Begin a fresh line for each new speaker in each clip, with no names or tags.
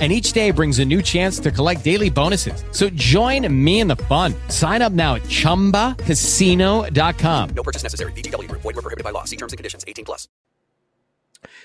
and each day brings a new chance to collect daily bonuses. So join me in the fun. Sign up now at ChumbaCasino.com.
No purchase necessary. VGW. Void were prohibited by law. See terms and conditions. 18 plus.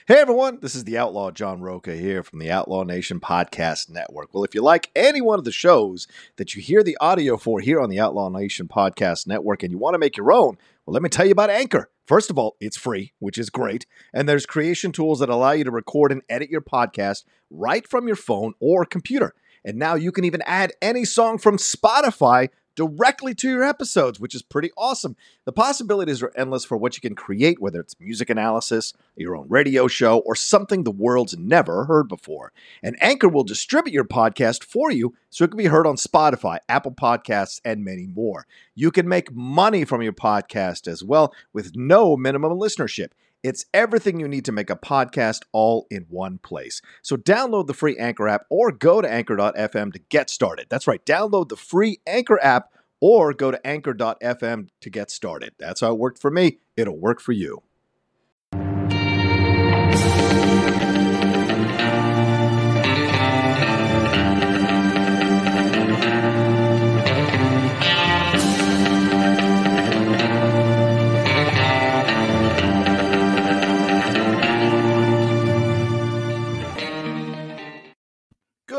Hey everyone, this is the Outlaw John Rocha here from the Outlaw Nation Podcast Network. Well, if you like any one of the shows that you hear the audio for here on the Outlaw Nation Podcast Network and you want to make your own, well, let me tell you about Anchor. First of all, it's free, which is great. And there's creation tools that allow you to record and edit your podcast right from your phone or computer. And now you can even add any song from Spotify directly to your episodes, which is pretty awesome. The possibilities are endless for what you can create, whether it's music analysis, your own radio show, or something the world's never heard before. And Anchor will distribute your podcast for you so it can be heard on Spotify, Apple Podcasts, and many more. You can make money from your podcast as well with no minimum listenership. It's everything you need to make a podcast all in one place. So download the free Anchor app or go to anchor.fm to get started. That's right, download the free Anchor app or go to anchor.fm to get started. That's how it worked for me. It'll work for you.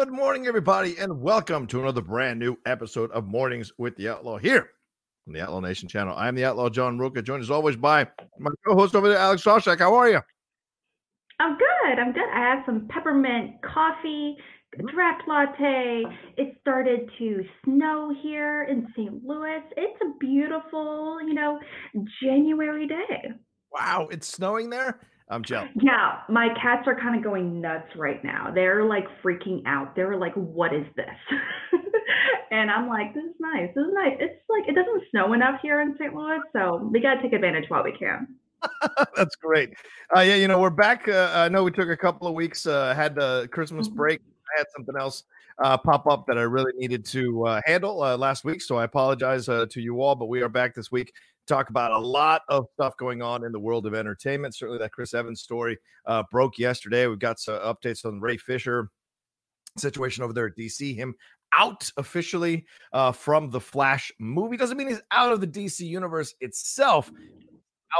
Good morning, everybody, and welcome to another brand new episode of Mornings with the Outlaw here on the Outlaw Nation channel. I'm the Outlaw John Rocha, joined as always by my co-host over there, Alex Shashek. How are you?
I'm good. I'm good. I have some peppermint coffee, mm-hmm. draft latte. It started to snow here in St. Louis. It's a beautiful, you know, January day.
Wow, it's snowing there. I'm jealous.
Yeah, my cats are kind of going nuts right now. They're like freaking out. They're like, "What is this?" and I'm like, "This is nice. This is nice." It's like it doesn't snow enough here in St. Louis, so we got to take advantage while we can.
That's great. Uh, yeah, you know, we're back. Uh, I know we took a couple of weeks, uh, had the Christmas
Mhm.
break. I had something else uh, pop up that I really needed to uh, handle uh, last week. So I apologize uh, to you all, but we are back this week. Talk about a lot of stuff going on in the world of entertainment. Certainly, that Chris Evans story uh, broke yesterday. We've got some updates on Ray Fisher situation over there at DC. Him out officially uh, from the Flash movie doesn't mean he's out of the DC universe itself.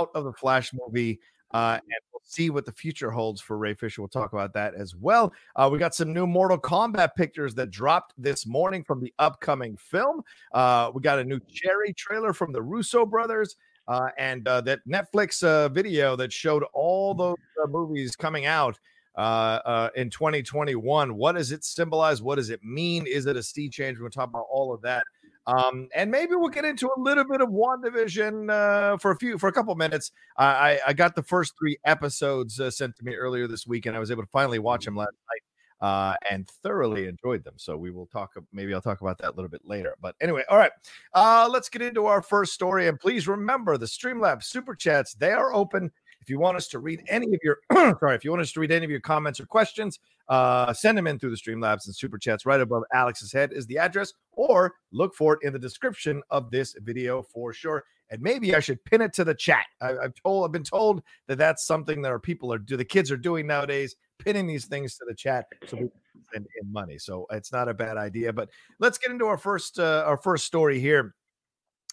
Out of the Flash movie, uh, and we'll see what the future holds for Ray Fisher. We'll talk about that as well. Uh, we got some new Mortal Kombat pictures that dropped this morning from the upcoming film. Uh, we got a new Cherry trailer from the Russo brothers. Uh, and uh, that Netflix uh, video that showed all those movies coming out uh, uh, in 2021. What does it symbolize? What does it mean? Is it a sea change? To talk about all of that. Um, and maybe we'll get into a little bit of WandaVision uh, for a few for a couple minutes. I, I, I got the first three episodes uh, sent to me earlier this week, and I was able to finally watch them last night uh, and thoroughly enjoyed them. So we will talk. Maybe I'll talk about that a little bit later. But anyway, all right. Uh, let's get into our first story. And please remember the Streamlabs super chats. They are open. If you want us to read any of your sorry, if you want us to read any of your comments or questions, uh, send them in through the Streamlabs and super chats. Right above Alex's head is the address, or look for it in the description of this video for sure. And maybe I should pin it to the chat. I, I've told, I've been told that that's something that our people are do. The kids are doing nowadays, pinning these things to the chat so we can send in money. So it's not a bad idea. But let's get into our first uh, our first story here,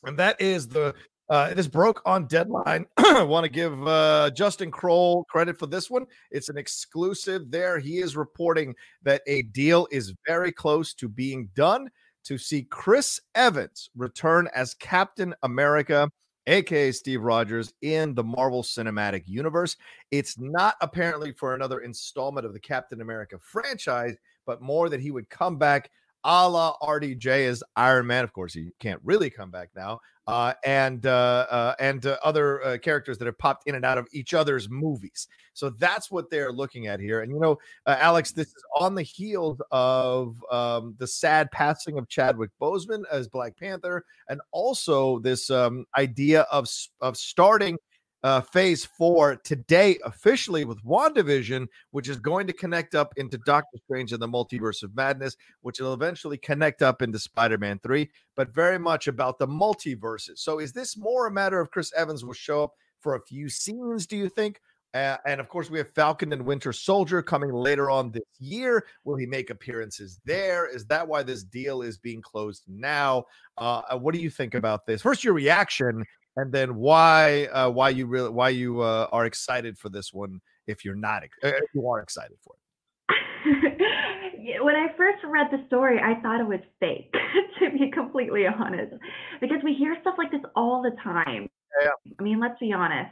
and that is the uh, this broke on deadline. I want to give uh, Justin Kroll credit for this one. It's an exclusive there. He is reporting that a deal is very close to being done to see Chris Evans return as Captain America aka Steve Rogers, in the Marvel Cinematic Universe. It's not apparently for another installment of the Captain America franchise, but more that he would come back a la RDJ as Iron Man. Of course, he can't really come back now. Uh, and uh, uh, and uh, other uh, characters that have popped in and out of each other's movies. So that's what they're looking at here. And you know, uh, Alex, this is on the heels of um, the sad passing of Chadwick Boseman as Black Panther, and also this um, idea of of starting uh, phase four today officially with WandaVision, which is going to connect up into Doctor Strange and the Multiverse of Madness, which will eventually connect up into Spider Man 3, but very much about the multiverses. So, is this more a matter of Chris Evans will show up for a few scenes, do you think? Uh, and of course, we have Falcon and Winter Soldier coming later on this year. Will he make appearances there? Is that why this deal is being closed now? Uh, uh what do you think about this? First, your reaction, and then why uh, why you really why you uh, are excited for this one if you're not uh, if you are excited for
it. when I first read the story, I thought it was fake, to be completely honest, because we hear stuff like this all the time.
Yeah.
I mean, let's be honest.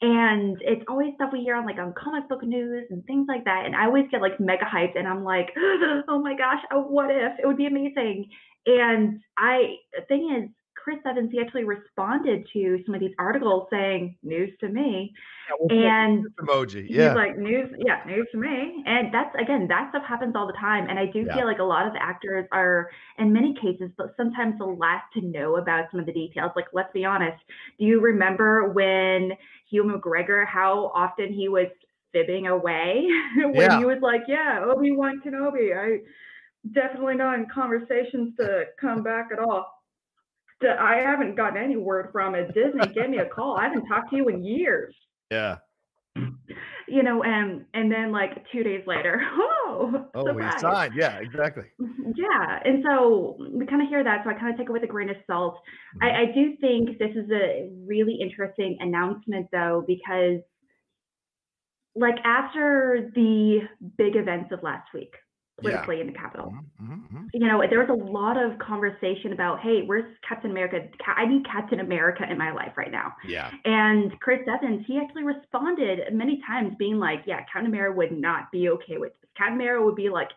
And it's always stuff we hear on like on comic book news and things like that. And I always get like mega hyped and I'm like, oh my gosh, what if? It would be amazing. And I, the thing is, Chris Evans, he actually responded to some of these articles saying "news to me," yeah, and
emoji. Yeah,
he's like news. Yeah, news to me. And that's again, that stuff happens all the time. And I do yeah. feel like a lot of actors are, in many cases, but sometimes the last to know about some of the details. Like, let's be honest. Do you remember when Ewan McGregor? How often he was fibbing away when yeah. he was like, "Yeah, Obi Wan Kenobi." I definitely not in conversations to come back at all. I haven't gotten any word from it. Disney, give me a call. I haven't talked to you in years.
Yeah.
You know, and and then like two days later, oh,
oh, we signed. Yeah, exactly.
Yeah, and so we kind of hear that, so I kind of take it with a grain of salt. Mm-hmm. I, I do think this is a really interesting announcement, though, because like after the big events of last week, politically yeah. in the Capitol. Mm-hmm, mm-hmm, mm-hmm. You know, there was a lot of conversation about, hey, where's Captain America? I need Captain America in my life right now.
Yeah.
And Chris Evans, he actually responded many times, being like, yeah, Captain America would not be okay with this. Captain America would be like,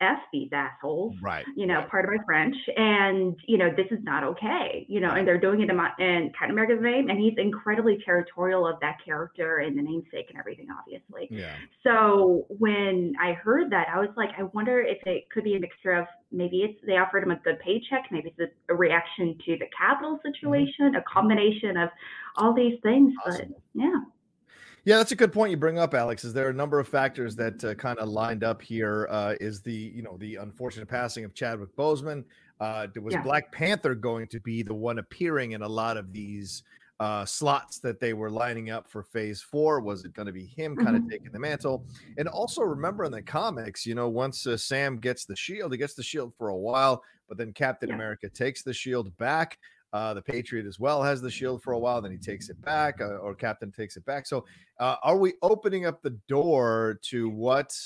F these assholes.
Right.
You know,
right.
part of my French. And, you know, this is not okay. You know, and they're doing it in, my, in Captain America's name. And he's incredibly territorial of that character and the namesake and everything, obviously.
Yeah.
So when I heard that, I was like, I wonder if it could be a mixture of maybe it's they offered him a good paycheck, maybe it's a, a reaction to the Capitol mm-hmm. situation, mm-hmm. a combination of all these things. Awesome. But yeah.
Yeah, that's a good point you bring up, Alex. Is there a number of factors that uh, kind of lined up here? Uh, is the you know the unfortunate passing of Chadwick Boseman? Uh, was yeah. Black Panther going to be the one appearing in a lot of these uh, slots that they were lining up for Phase Four? Was it going to be him kind of mm-hmm. taking the mantle? And also remember in the comics, you know, once uh, Sam gets the shield, he gets the shield for a while, but then Captain yeah. America takes the shield back. Uh, the Patriot as well has the shield for a while, then he takes it back, uh, or Captain takes it back. So, uh, are we opening up the door to what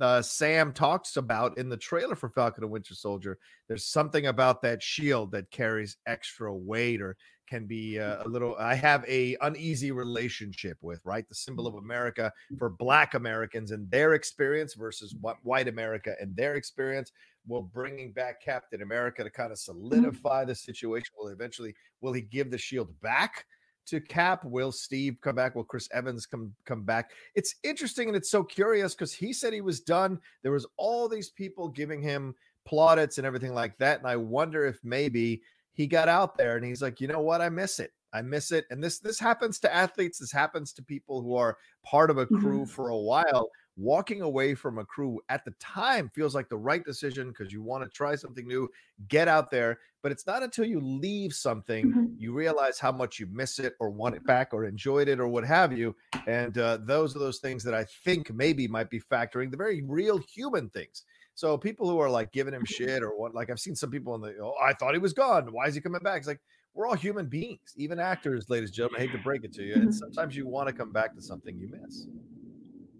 uh, Sam talks about in the trailer for Falcon and Winter Soldier? There's something about that shield that carries extra weight, or can be uh, a little. I have a uneasy relationship with right the symbol of America for Black Americans and their experience versus white America and their experience will bringing back Captain America to kind of mm-hmm. solidify the situation? Will eventually will he give the shield back to Cap? Will Steve come back? Will Chris Evans come come back? It's interesting and it's so curious because he said he was done. There was all these people giving him plaudits and everything like that, and I wonder if maybe he got out there and he's like, you know what, I miss it. I miss it. And this this happens to athletes. This happens to people who are part of a crew mm-hmm. for a while walking away from a crew at the time feels like the right decision because you want to try something new, get out there. But it's not until you leave something mm-hmm. you realize how much you miss it or want it back or enjoyed it or what have you. And uh, those are those things that I think maybe might be factoring the very real human things. So people who are like giving him mm-hmm. shit or what, like I've seen some people in the, oh, I thought he was gone. Why is he coming back? It's like, we're all human beings, even actors, ladies and gentlemen. I hate to break it to you. And mm-hmm. sometimes you want to come back to something you miss.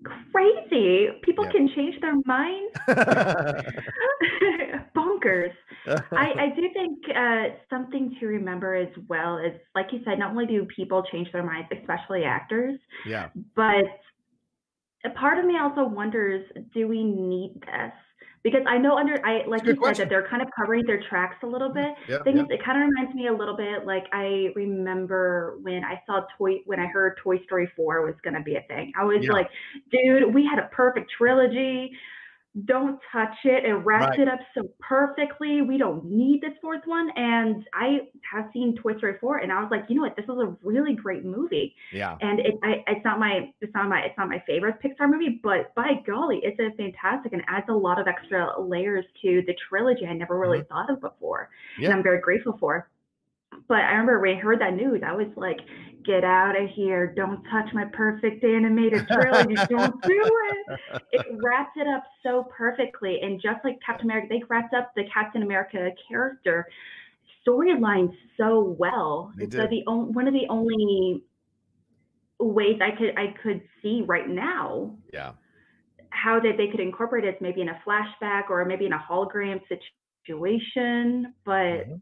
Crazy. People
Yeah.
can change their mind. Bonkers. I, I do think uh, something to remember as well is, like you said, not only do people change their minds, especially actors,
yeah.
but a part of me also wonders, do we need this? Because I know under I like you
good
said
question.
that they're kind of covering their tracks a little bit.
Yeah.
Thing
yeah.
is, it kind of reminds me a little bit like I remember when I saw Toy when I heard Toy Story 4 was gonna be a thing. I was
Yeah.
like, dude, we had a perfect trilogy. Don't touch it. It wraps
Right.
it up so perfectly. We don't need this fourth one. And I have seen Toy Story 4 and I was like, you know what, this is a really great movie
Yeah.
and it, I, it's not my it's not my it's not my favorite Pixar movie, but by golly, it's a fantastic and adds a lot of extra layers to the trilogy I never really thought of before,
Mm-hmm. Yeah.
and I'm very grateful for. But I remember when I heard that news, I was like, "Get out of here! Don't touch my perfect animated trilogy! Don't do it!" It wraps it up so perfectly, and just like Captain America, they wrapped up the Captain America character storyline so well.
They
so
did.
the on, one of the only ways I could I could see right now
Yeah.
how that they could incorporate it maybe in a flashback or maybe in a hologram situation, but
Mhm.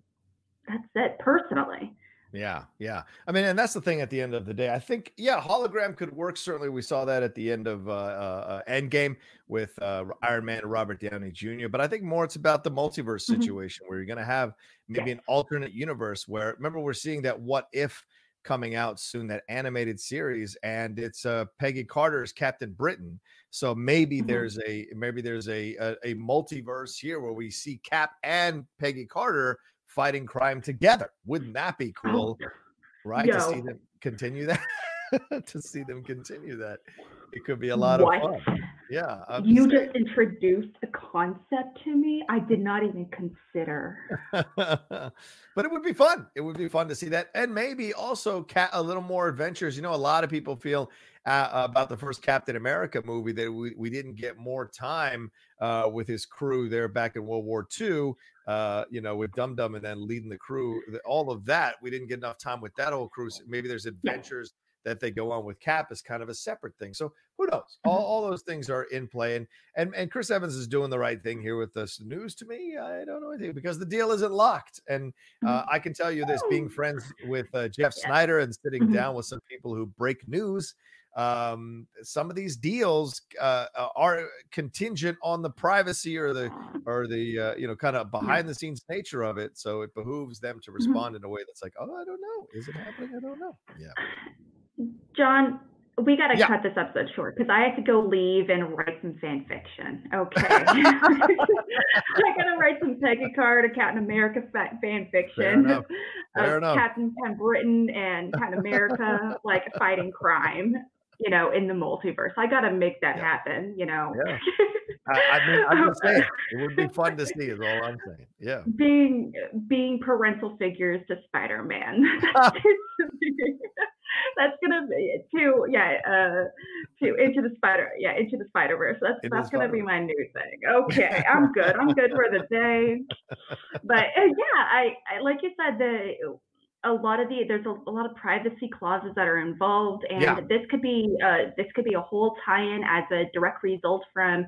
That's it personally.
Yeah, yeah. I mean, and that's the thing at the end of the day. I think, yeah, hologram could work. Certainly, we saw that at the end of uh, uh, uh, Endgame with uh, Iron Man and Robert Downey Jr. But I think more it's about the multiverse
Mhm.
situation where you're going to have maybe an alternate universe where, remember, we're seeing that What If coming out soon, that animated series, and it's uh, Peggy Carter's Captain Britain. So maybe
Mhm.
there's a maybe there's a, a a multiverse here where we see Cap and Peggy Carter fighting crime together. Wouldn't that be oh, cool? right? To see them continue that. to see them continue that. It could be a lot
what?
of fun. Yeah. I'm
You
saying.
just introduced a concept to me I did not even consider.
but it would be fun. It would be fun to see that, and maybe also cat a little more adventures. You know, a lot of people feel uh, about the first Captain America movie that we, we didn't get more time uh, with his crew there back in World War II. Uh, you know, with Dum Dum and then leading the crew, all of that we didn't get enough time with that whole crew. So maybe there's adventures that they go on with Cap as kind of a separate thing. So who knows? All, all those things are in play, and and and Chris Evans is doing the right thing here with this news. To me, I don't know anything because the deal isn't locked, and uh, I can tell you this: being friends with uh, Jeff. Snyder and sitting
Mhm.
down with some people who break news. Um, some of these deals uh, uh, are contingent on the privacy or the or the uh, you know kind of behind the scenes nature of it. So it behooves them to respond in a way that's like, oh, I don't know, is it happening? I don't know. Yeah.
John, we got to
Yeah.
cut this episode short because I have to go leave and write some fan fiction. Okay. I got to write some Peggy Carter, Captain America fan fiction.
enough. Fair
of
enough.
Captain Britain and Captain America like fighting crime, you know, in the multiverse. I got to make that
Yeah.
happen, you know.
Yeah. I, I mean, I'm just saying it would be fun to see. Is all I'm saying. Yeah.
being being parental figures to Spider-Man. That's gonna be to yeah uh to into the spider yeah into the Spider Verse. That's
Into
that's gonna be my new thing. Okay, I'm good. I'm good for the day. But uh, yeah, I, I like you said the a lot of the there's a, a lot of privacy clauses that are involved, and
Yeah.
this could be uh this could be a whole tie-in as a direct result from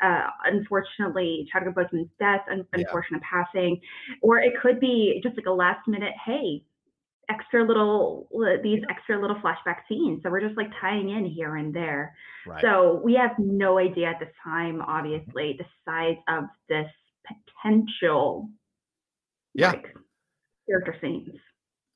uh, unfortunately Chadwick Boseman's death, un-
Yeah.
unfortunate passing, or it could be just like a last minute, hey, extra little these extra little flashback scenes. So we're just like tying in here and there.
Right.
So we have no idea at this time, obviously, the size of this potential
Yeah.
like, character scenes.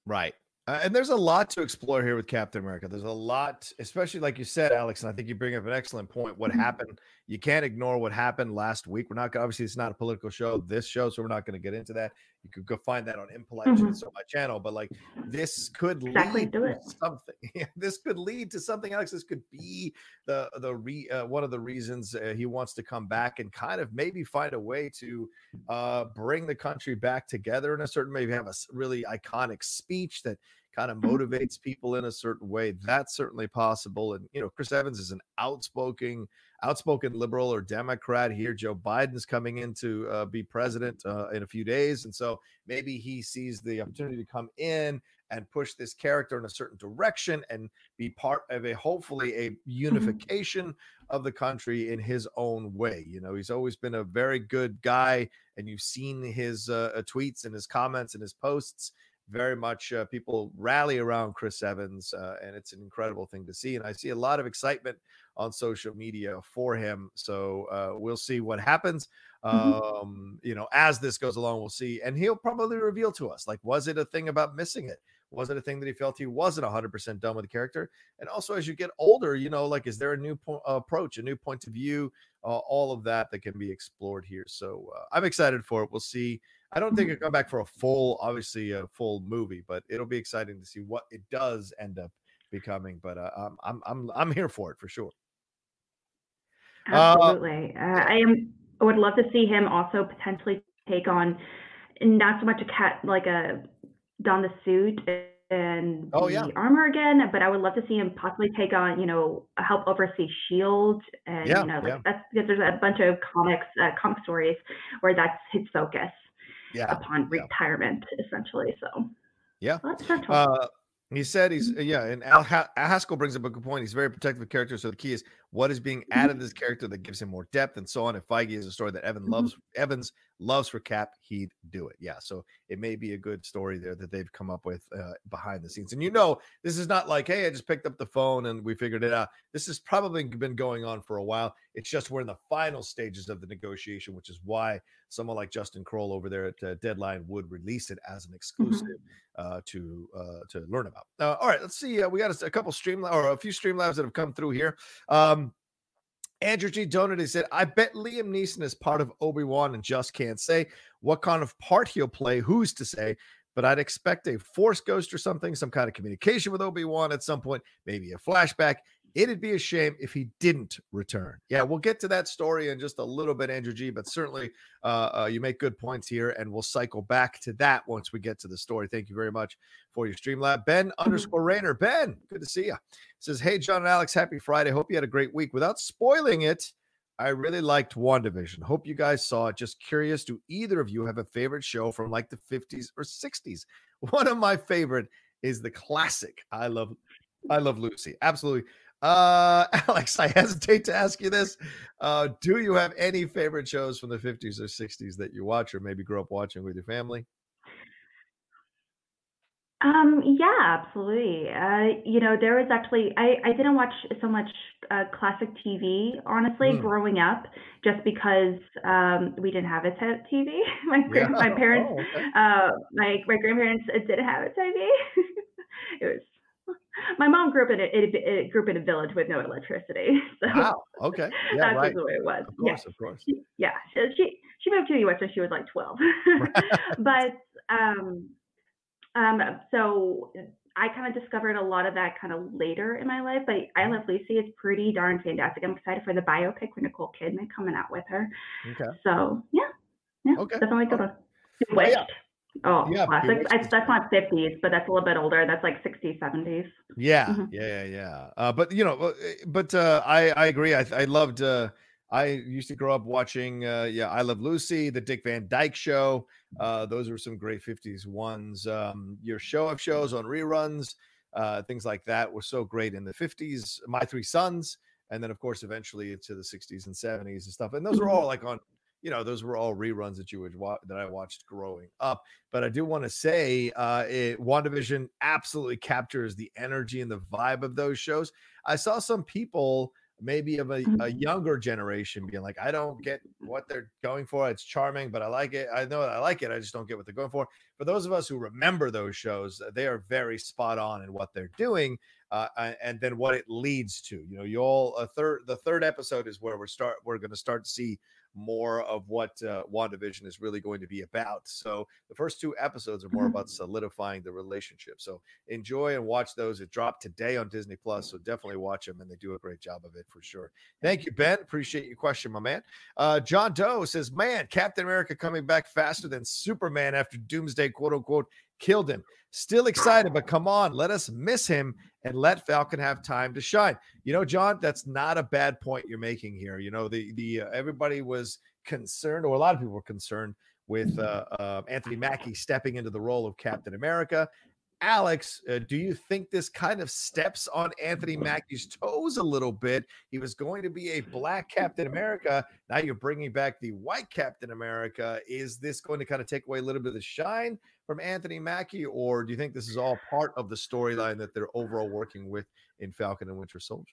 Right. Uh, and there's a lot to explore here with Captain America. There's a lot, especially like you said, Alex, and I think you bring up an excellent point. What
Mhm.
happened? You can't ignore what happened last week. We're not obviously it's not a political show, this show, so we're not going to get into that. You could go find that on Impolite
Mhm.
On my channel. But like this could
Exactly,
lead
do
to
it.
something. this could lead to something, Alex. This could be the the re uh, one of the reasons uh, he wants to come back and kind of maybe find a way to uh, bring the country back together in a certain maybe have a really iconic speech that kind of motivates people in a certain way that's certainly possible and you know chris evans is an outspoken outspoken liberal or democrat here joe biden's coming in to uh, be president uh, in a few days and so maybe he sees the opportunity to come in and push this character in a certain direction and be part of a hopefully a unification of the country in his own way. You know, he's always been a very good guy, and you've seen his uh, uh tweets and his comments and his posts. Very much uh, people rally around Chris Evans, uh, and it's an incredible thing to see. And I see a lot of excitement on social media for him. So uh, we'll see what happens. Mm-hmm. Um, you know, as this goes along, we'll see. And he'll probably reveal to us like, was it a thing about missing it? Was it a thing that he felt he wasn't 100% done with the character? And also, as you get older, you know, like, is there a new po- approach, a new point of view, uh, all of that that can be explored here? So uh, I'm excited for it. We'll see. I don't think it'll come back for a full, obviously, a full movie, but it'll be exciting to see what it does end up becoming. But uh, I'm, I'm, I'm, I'm here for it for sure.
Uh, Absolutely. Uh, I am. I would love to see him also potentially take on not so much a cat like a don the suit and
oh,
the
yeah.
armor again, but I would love to see him possibly take on, you know, help oversee Shield, and
yeah,
you know, like
yeah.
that's because there's a bunch of comics, uh, comic stories where that's his focus
yeah,
upon retirement, essentially. So
yeah, uh, he said he's mm-hmm. yeah, and Al, ha- Haskell brings up a good point. He's a very protective character, so the key is what is being
mm-hmm.
added to this character that gives him more depth and so on. If Feige is a story that Evan loves, mm-hmm. Evans loves for Cap, he'd do it. Yeah, so it may be a good story there that they've come up with uh, behind the scenes. And you know, this is not like, hey, I just picked up the phone and we figured it out. This has probably been going on for a while. It's just we're in the final stages of the negotiation, which is why someone like Justin Kroll over there at uh, Deadline would release it as an exclusive mm-hmm. uh, to uh, to learn about. Uh, all right, let's see. Uh, we got a, a couple stream or a few streamlabs that have come through here. Um, Andrew G. Donaty said, I bet Liam Neeson is part of Obi Wan and just can't say what kind of part he'll play. Who's to say? But I'd expect a Force Ghost or something, some kind of communication with Obi Wan at some point, maybe a flashback. It'd be a shame if he didn't return. Yeah, we'll get to that story in just a little bit, Andrew G. But certainly, uh, uh, you make good points here, and we'll cycle back to that once we get to the story. Thank you very much for your stream lab. Ben mm-hmm. underscore Rainer. Ben, good to see you. Says, Hey, John and Alex, happy Friday. Hope you had a great week. Without spoiling it, I really liked WandaVision. Hope you guys saw it. Just curious, do either of you have a favorite show from like the 50s or 60s? One of my favorite is the classic I love I love Lucy. Absolutely. Uh, Alex, I hesitate to ask you this. Uh, do you have any favorite shows from the 50s or 60s that you watch or maybe grew up watching with your family?
Um, yeah, absolutely. Uh, you know, there was actually I, I didn't watch so much uh, classic TV, honestly, mm. growing up, just because um, we didn't have a t- TV. my yeah. my parents, oh, okay. uh, my my grandparents didn't have a TV. it was my mom grew up in a, a, a, grew up in a village with no electricity. So
wow. Okay. Yeah.
that's
right.
the way it was.
Of course.
Yeah.
Of course.
She, yeah. She she moved to the U.S. when she was like twelve. but um, um, so I kind of discovered a lot of that kind of later in my life. But I Love Lucy is pretty darn fantastic. I'm excited for the biopic with Nicole Kidman coming out with her.
Okay.
So yeah. Yeah.
Okay.
Definitely good.
Okay.
Oh, yeah. Oh,
Yeah,
classic. I, that's not 50s, but that's a little bit older. That's like 60s, 70s.
Yeah,
Mhm.
yeah, yeah, yeah. Uh, but you know, uh, eh, but uh, I I agree. I I loved. Uh, I used to grow up watching. Uh, yeah, I Love Lucy, the Dick Van Dyke Show. Uh, those were some great '50s ones. Um, your show of shows on reruns, uh, things like that, were so great in the '50s. My Three Sons, and then of course eventually into the '60s and '70s and stuff. And those were all like on you know, those were all reruns that you would watch that I watched growing up. But I do want to say, uh, it, WandaVision absolutely captures the energy and the vibe of those shows. I saw some people, maybe of a, a
Mhm.
younger generation, being like, I don't get what they're going for. It's charming, but I like it. I know I like it. I just don't get what they're going for. For those of us who remember those shows, uh, they are very spot on in what they're doing. Uh, and then what it leads to, you know, you all a third, the third episode is where we're start, we're going to start to see more of what uh, WandaVision is really going to be about. So the first two episodes are more about solidifying the relationship. So enjoy and watch those. It dropped today on Disney Plus, so definitely watch them, and they do a great job of it for sure. Thank you, Ben. Appreciate your question, my man. Uh, John Doe says, "Man, Captain America coming back faster than Superman after Doomsday, quote unquote, killed him. Still excited, but come on, let us miss him and let Falcon have time to shine." You know, John, that's not a bad point you're making here. You know, the the uh, everybody was concerned, or a lot of people were concerned with uh, uh, Anthony Mackie stepping into the role of Captain America. Alex, uh, do you think this kind of steps on Anthony Mackie's toes a little bit? He was going to be a black Captain America. Now you're bringing back the white Captain America. Is this going to kind of take away a little bit of the shine from Anthony Mackie, or do you think this is all part of the storyline that they're overall working with in Falcon and Winter Soldier?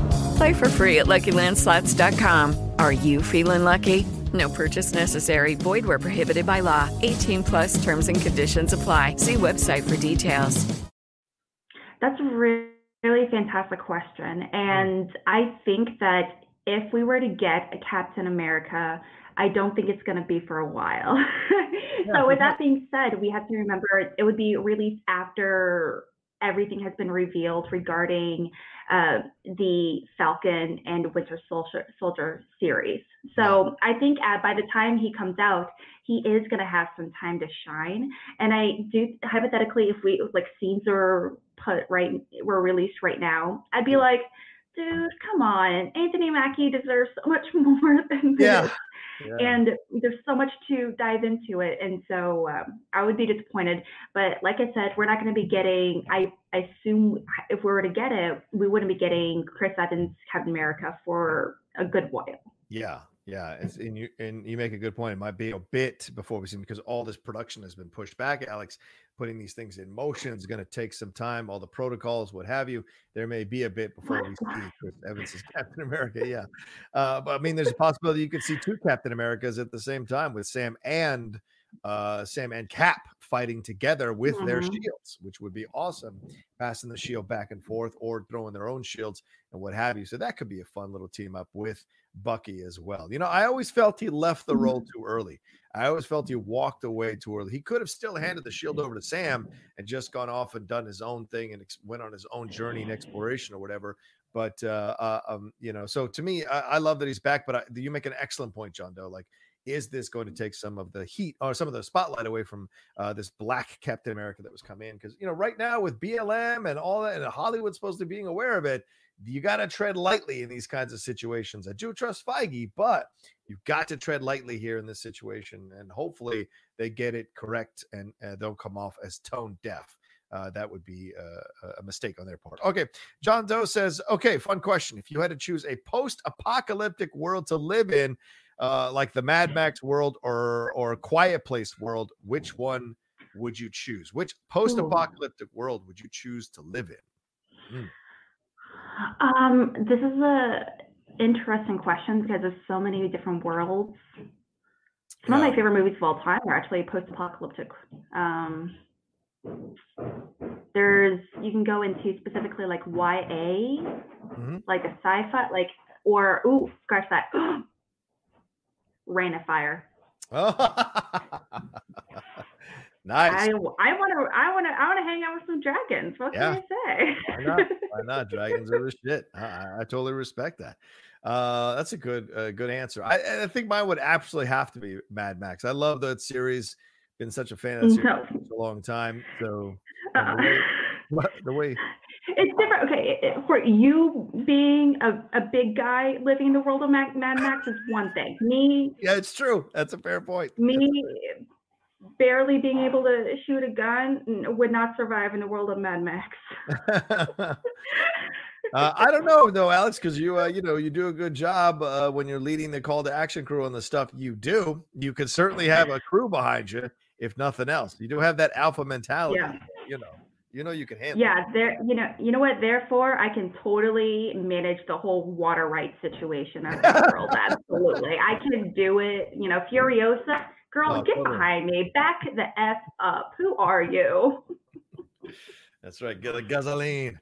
Play for free at LuckyLandSlots.com. Are you feeling lucky? No purchase necessary. Void where prohibited by law. 18 plus terms and conditions apply. See website for details.
That's a really, fantastic question. And I think that if we were to get a Captain America, I don't think it's going to be for a while. so, with that being said, we have to remember it would be released after everything has been revealed regarding uh, the Falcon and Winter Soldier, Soldier series. So I think uh, by the time he comes out, he is going to have some time to shine. And I do hypothetically, if we like scenes are put right, were released right now, I'd be like, dude, come on, Anthony Mackie deserves so much more than this.
Yeah. Yeah.
And there's so much to dive into it, and so um, I would be disappointed. But like I said, we're not going to be getting. I, I assume if we were to get it, we wouldn't be getting Chris Evans Captain America for a good while.
Yeah, yeah, it's, and you and you make a good point. It might be a bit before we see because all this production has been pushed back. Alex, putting these things in motion is going to take some time. All the protocols, what have you. There may be a bit before we see Chris Evans as Captain America. Yeah, uh, but I mean, there's a possibility you could see two Captain Americas at the same time with Sam and uh, Sam and Cap fighting together with their
Mhm.
shields, which would be awesome. Passing the shield back and forth or throwing their own shields and what have you. So that could be a fun little team up with Bucky as well. You know, I always felt he left the role too early. I always felt he walked away too early. He could have still handed the shield over to Sam and just gone off and done his own thing and ex- went on his own journey and exploration or whatever. But uh, uh um, you know, so to me, I, I love that he's back. But I, you make an excellent point, John Doe. Like, is this going to take some of the heat or some of the spotlight away from uh, this black Captain America that was come in? Because you know, right now with BLM and all that, and Hollywood supposed to being aware of it, you got to tread lightly in these kinds of situations. I do trust Feige, but you've got to tread lightly here in this situation, and hopefully they get it correct and uh, they'll come off as tone deaf. Uh, that would be uh, a mistake on their part. Okay, John Doe says, "Okay, fun question. If you had to choose a post-apocalyptic world to live in, uh, like the Mad Max world or or Quiet Place world, which one would you choose? Which post-apocalyptic world would you choose to live in?"
Um, this is a interesting question because there's so many different worlds. Some of my favorite movies of all time are actually post-apocalyptic. Um, there's you can go into specifically like YA,
Mhm.
like a sci-fi, like or ooh, scratch that, Reign of Fire.
nice.
I I want to I want to I want to hang out with some dragons. What
Yeah.
can I say?
Why not? Why not? Dragons are the shit. I, I- totally respect that. Uh, that's a good, uh, good answer. I, I think mine would absolutely have to be Mad Max. I love that series. Been such a fan of that
No.
for a long time. So
Uh,
the way, what- the way
It's different. Okay, it- it- for you being a, a big guy living in the world of Mad, Mad Max is one thing. Me,
yeah, it's true. That's a fair point.
me, barely being able to shoot a gun would not survive in the world of Mad Max.
Uh, I don't know though, Alex, because you uh, you know you do a good job uh, when you're leading the call to action crew on the stuff you do. You could certainly have a crew behind you, if nothing else. You do have that alpha mentality,
Yeah.
you know. You know you can handle.
Yeah, there. You know, you know what? Therefore, I can totally manage the whole water rights situation of the world. Absolutely, I can do it. You know, Furiosa, girl,
Oh,
get
totally.
behind me. Back the f up. Who are you?
That's right. Get a gasoline.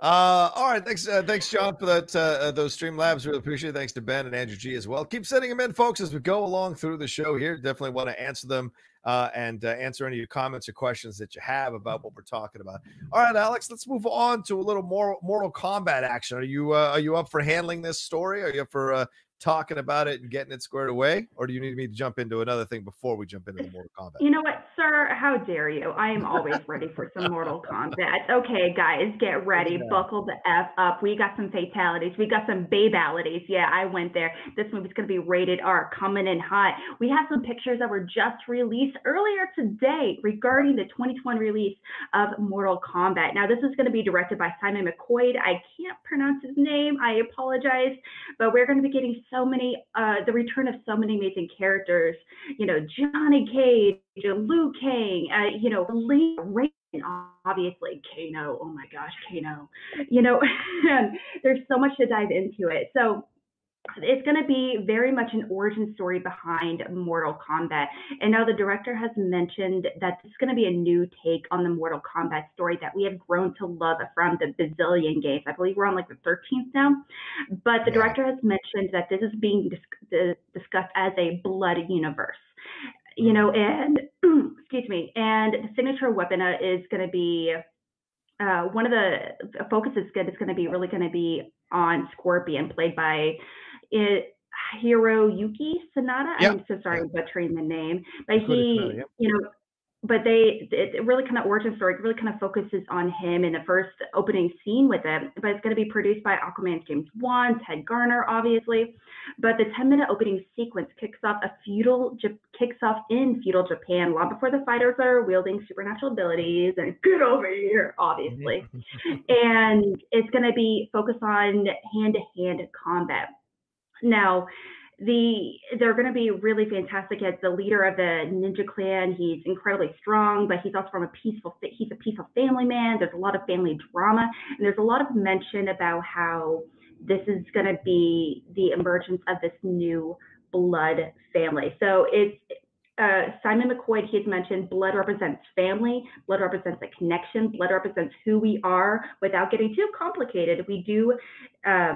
Uh, all right. Thanks, uh, thanks, John, for that. Uh, uh, those stream labs. Really appreciate it. Thanks to Ben and Andrew G as well. Keep sending them in, folks, as we go along through the show here. Definitely want to answer them uh, and uh, answer any of your comments or questions that you have about what we're talking about. All right, Alex. Let's move on to a little more Mortal Kombat action. Are you uh, are you up for handling this story? Are you up for uh, talking about it and getting it squared away, or do you need me to jump into another thing before we jump into the Mortal Kombat?
You know what, sir? How dare you? I am always ready for some Mortal Kombat. Okay, guys, get ready.
Yeah.
Buckle the F up. We got some fatalities. We got some babalities. Yeah, I went there. This movie's going to be rated R, coming in hot. We have some pictures that were just released earlier today regarding the 2020 release of Mortal Kombat. Now, this is going to be directed by Simon McQuoid. I can't pronounce his name. I apologize. But we're going to be getting so many, uh, the return of so many amazing characters you know, Johnny Cage, Liu Kang, uh, you know, Lee Raiden, obviously, Kano. Oh my gosh, Kano. You know, and there's so much to dive into it. So it's going to be very much an origin story behind Mortal Kombat. And now the director has mentioned that this is going to be a new take on the Mortal Kombat story that we have grown to love from the bazillion games. I believe we're on like the 13th now. But the
Yeah.
director has mentioned that this is being dis- dis- discussed as a blood universe. You know, and excuse me, and the signature weapon uh, is going to be uh, one of the focus is good. It's going to be really going to be on Scorpion, played by it, Hiroyuki Sanada.
Yep.
I'm so sorry I'm butchering the name, but he,
Sanada, yep.
you know, but they it really kind of origin story really kind of focuses on him in the first opening scene with it. But it's going to be produced by Aquaman James Wan, Todd Garner, obviously. But the 10 minute opening sequence kicks off a feudal kicks off in feudal Japan long before the fighters are wielding supernatural abilities and get over here, obviously. and it's going to be focused on hand to hand combat. Now, the they're going to be really fantastic as the leader of the ninja clan. He's incredibly strong, but he's also from a peaceful. He's a peaceful family man. There's a lot of family drama, and there's a lot of mention about how this is going to be the emergence of this new blood family. So it's uh, Simon McQuoid, he has mentioned blood represents family, blood represents a connection, blood represents who we are without getting too complicated. We do, uh,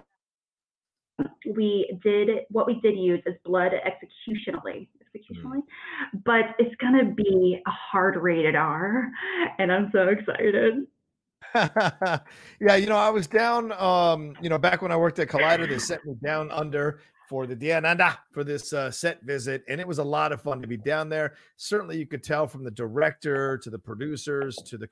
we did, what we did use is blood executionally, executionally, but it's going to be a hard rated R, and I'm so excited.
yeah, you know, I was down, um, you know, back when I worked at Collider, they sent me down under for the Diananda for this uh, set visit, and it was a lot of fun to be down there. Certainly, you could tell from the director to the producers to the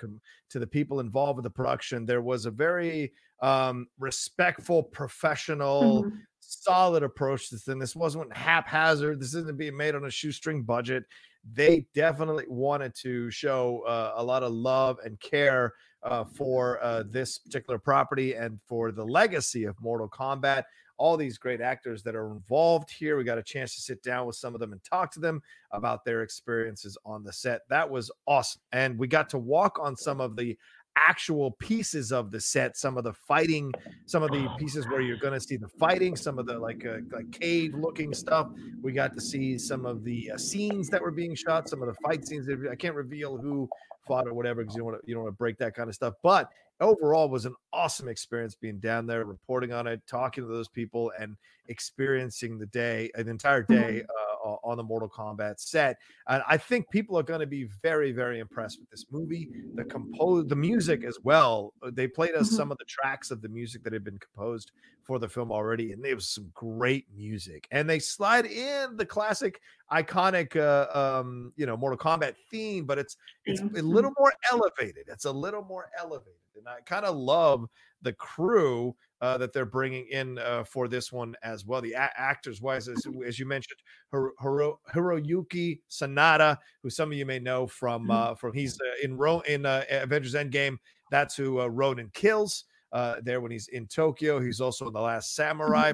to the people involved with the production, there was a very um, respectful, professional,
Mhm.
solid approach to this thing. This wasn't haphazard. This isn't being made on a shoestring budget. They definitely wanted to show uh, a lot of love and care uh, for uh, this particular property and for the legacy of Mortal Kombat. All these great actors that are involved here. We got a chance to sit down with some of them and talk to them about their experiences on the set. That was awesome. And we got to walk on some of the actual pieces of the set, some of the fighting, some of the pieces where you're going to see the fighting, some of the like uh, like cave looking stuff. We got to see some of the uh, scenes that were being shot, some of the fight scenes. I can't reveal who fought or whatever because you don't want to you don't want to break that kind of stuff. But overall, was an awesome experience being down there, reporting on it, talking to those people, and experiencing the day, an entire day uh, o- on the Mortal Kombat set. And I think people are going to be very, very impressed with this movie. The compose, the music as well. Uh, They played us
Mhm.
some of the tracks of the music that had been composed for the film already, and there was some great music. And they slide in the classic, iconic, uh, um, you know, Mortal Kombat theme, but it's it's a little more elevated. It's a little more elevated, and I kind of love the crew uh, that they're bringing in uh, for this one as well. The a- actors wise, as, as you mentioned, Hiro, Hiro, Hiroyuki Sanada, who some of you may know from
Mhm.
uh, from he's uh, in Ro- in uh, Avengers Endgame. That's who uh, Ronin kills uh, there when he's in Tokyo. He's also in the Last Samurai.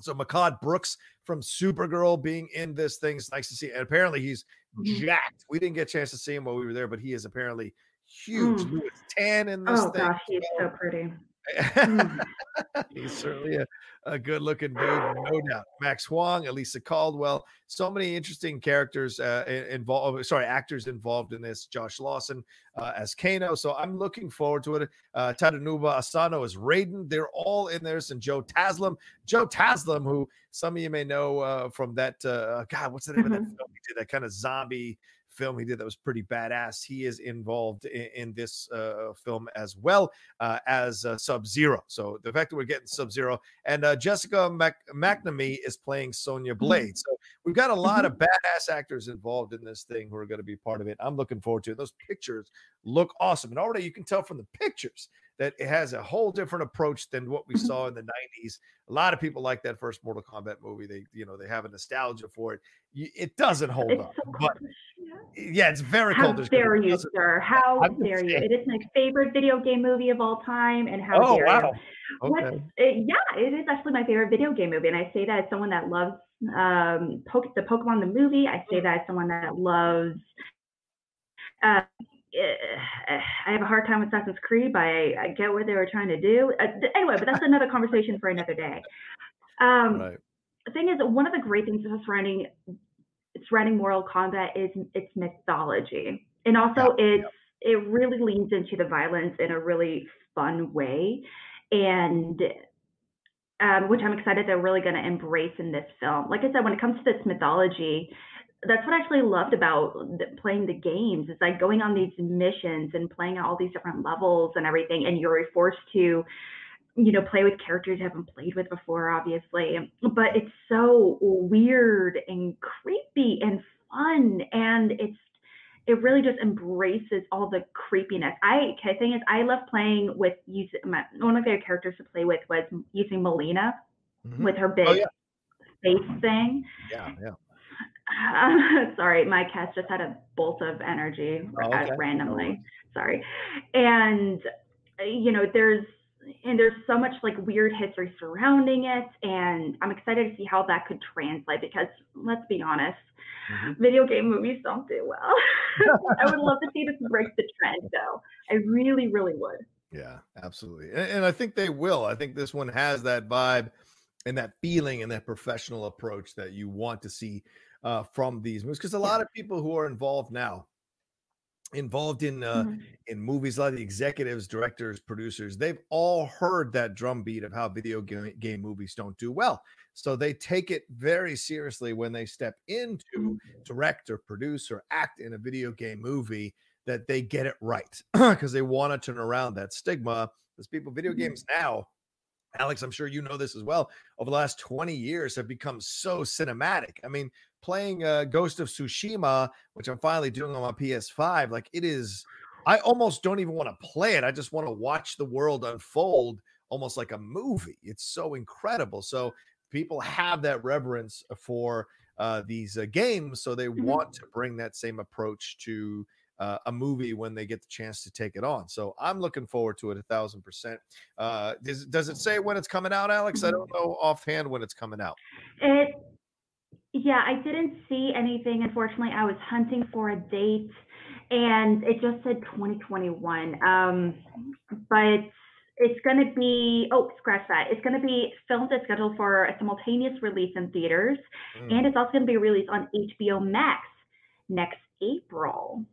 So Mehcad Brooks from Supergirl being in this thing is nice to see. And apparently he's
Mhm.
jacked. We didn't get a chance to see him while we were there, but he is apparently huge.
Mm.
Louis Tan in this
Oh
thing.
gosh, he's so pretty. Mm.
He's certainly a, a good looking dude, no doubt. Max Huang, Elisa Caldwell, so many interesting characters uh, involved. Sorry, actors involved in this. Josh Lawson uh, as Kano. So I'm looking forward to it. Uh, Tadanobu Asano as Raiden. They're all in there. And Joe Taslim. Joe Taslim, who some of you may know uh, from that. Uh, God, what's the name of that
Mhm.
film he did? That kind of zombie film he did that was pretty badass. He is involved in, in this uh, film as well uh, as uh, Sub Zero. So the fact that we're getting Sub Zero and uh, Jessica Mac- McNamee is playing Sonya Blade. So we've got a lot mm-hmm. of badass actors involved in this thing who are going to be part of it. I'm looking forward to it. Those pictures look awesome, and already you can tell from the pictures that it has a whole different approach than what we mm-hmm. saw in the 90s. A lot of people like that first Mortal Kombat movie. They, you know, they have a nostalgia for it. It doesn't hold
It's
up,
so
but yeah, it's very
How
cultish, but
dare you,
doesn't-
sir? How
I'm
dare you? It is my favorite video game movie of all time, and how
Oh,
dare
wow.
you? What?
Okay.
it- yeah, it is actually my favorite video game movie, and I say that as someone that loves um, Poke, the Pokemon the movie. I say that as someone that loves. Uh, eh, I have a hard time with Assassin's Creed, but I, I get what they were trying to do. Uh, anyway, but that's another conversation for another day. Um,
Right.
the thing is, one of the great things about surrounding surrounding Mortal Kombat is its mythology, and also it's it really leans into the violence in a really fun way, and um, which I'm excited they're really going to embrace in this film. Like I said, when it comes to this mythology, that's what I actually loved about playing the games. Is like going on these missions and playing all these different levels and everything, and you're forced to you know, play with characters you haven't played with before, obviously. But it's so weird and creepy and fun, and it's it really just embraces all the creepiness. I the thing is, I love playing with using my one of my favorite characters to play with was using Mileena
Mhm.
with her big
Oh, yeah.
face thing.
Yeah, yeah.
sorry, my cat just had a bolt of energy
Oh, okay. No
randomly. Sorry, and you know, there's and there's so much like weird history surrounding it, and I'm excited to see how that could translate because let's be honest,
Mm-hmm.
video game movies don't do well. I would love to see this break the trend, though. I really, really would.
Yeah, absolutely. And, and I think they will. I think this one has that vibe and that feeling and that professional approach that you want to see uh, from these movies. Because a lot of people who are involved now, involved in uh,
Mhm.
in movies, a lot of the executives, directors, producers, they've all heard that drumbeat of how video game, game movies don't do well. So they take it very seriously when they step into direct or produce or act in a video game movie that they get it right because they want to turn around that stigma. Because people, video games now, Alex, I'm sure you know this as well. Over the last 20 years, have become so cinematic. I mean, playing uh, Ghost of Tsushima, which I'm finally doing on my PS5, like it is. I almost don't even want to play it. I just want to watch the world unfold, almost like a movie. It's so incredible. So people have that reverence for uh, these uh, games, so they want to bring that same approach to uh, a movie when they get the chance to take it on. So I'm looking forward to it a thousand percent. Uh, does, does it say when it's coming out, Alex? I don't know offhand when it's coming out.
It, yeah, I didn't see anything. Unfortunately, I was hunting for a date, and it just said 2021. Um, but it's going to be oh, scratch that. It's going to be filmed and scheduled for a simultaneous release in theaters,
Mm.
and it's also going to be released on HBO Max next April.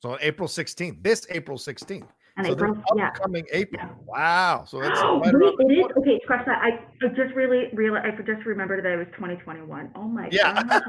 So on April 16th, this April 16th.
And
so
April,
this
yeah.
upcoming April. Wow. So it's
Oh,
right
wait, it is okay. Scratch that. I, I just really realized. I just remembered that it was 2021. Oh my
Yeah.
god. I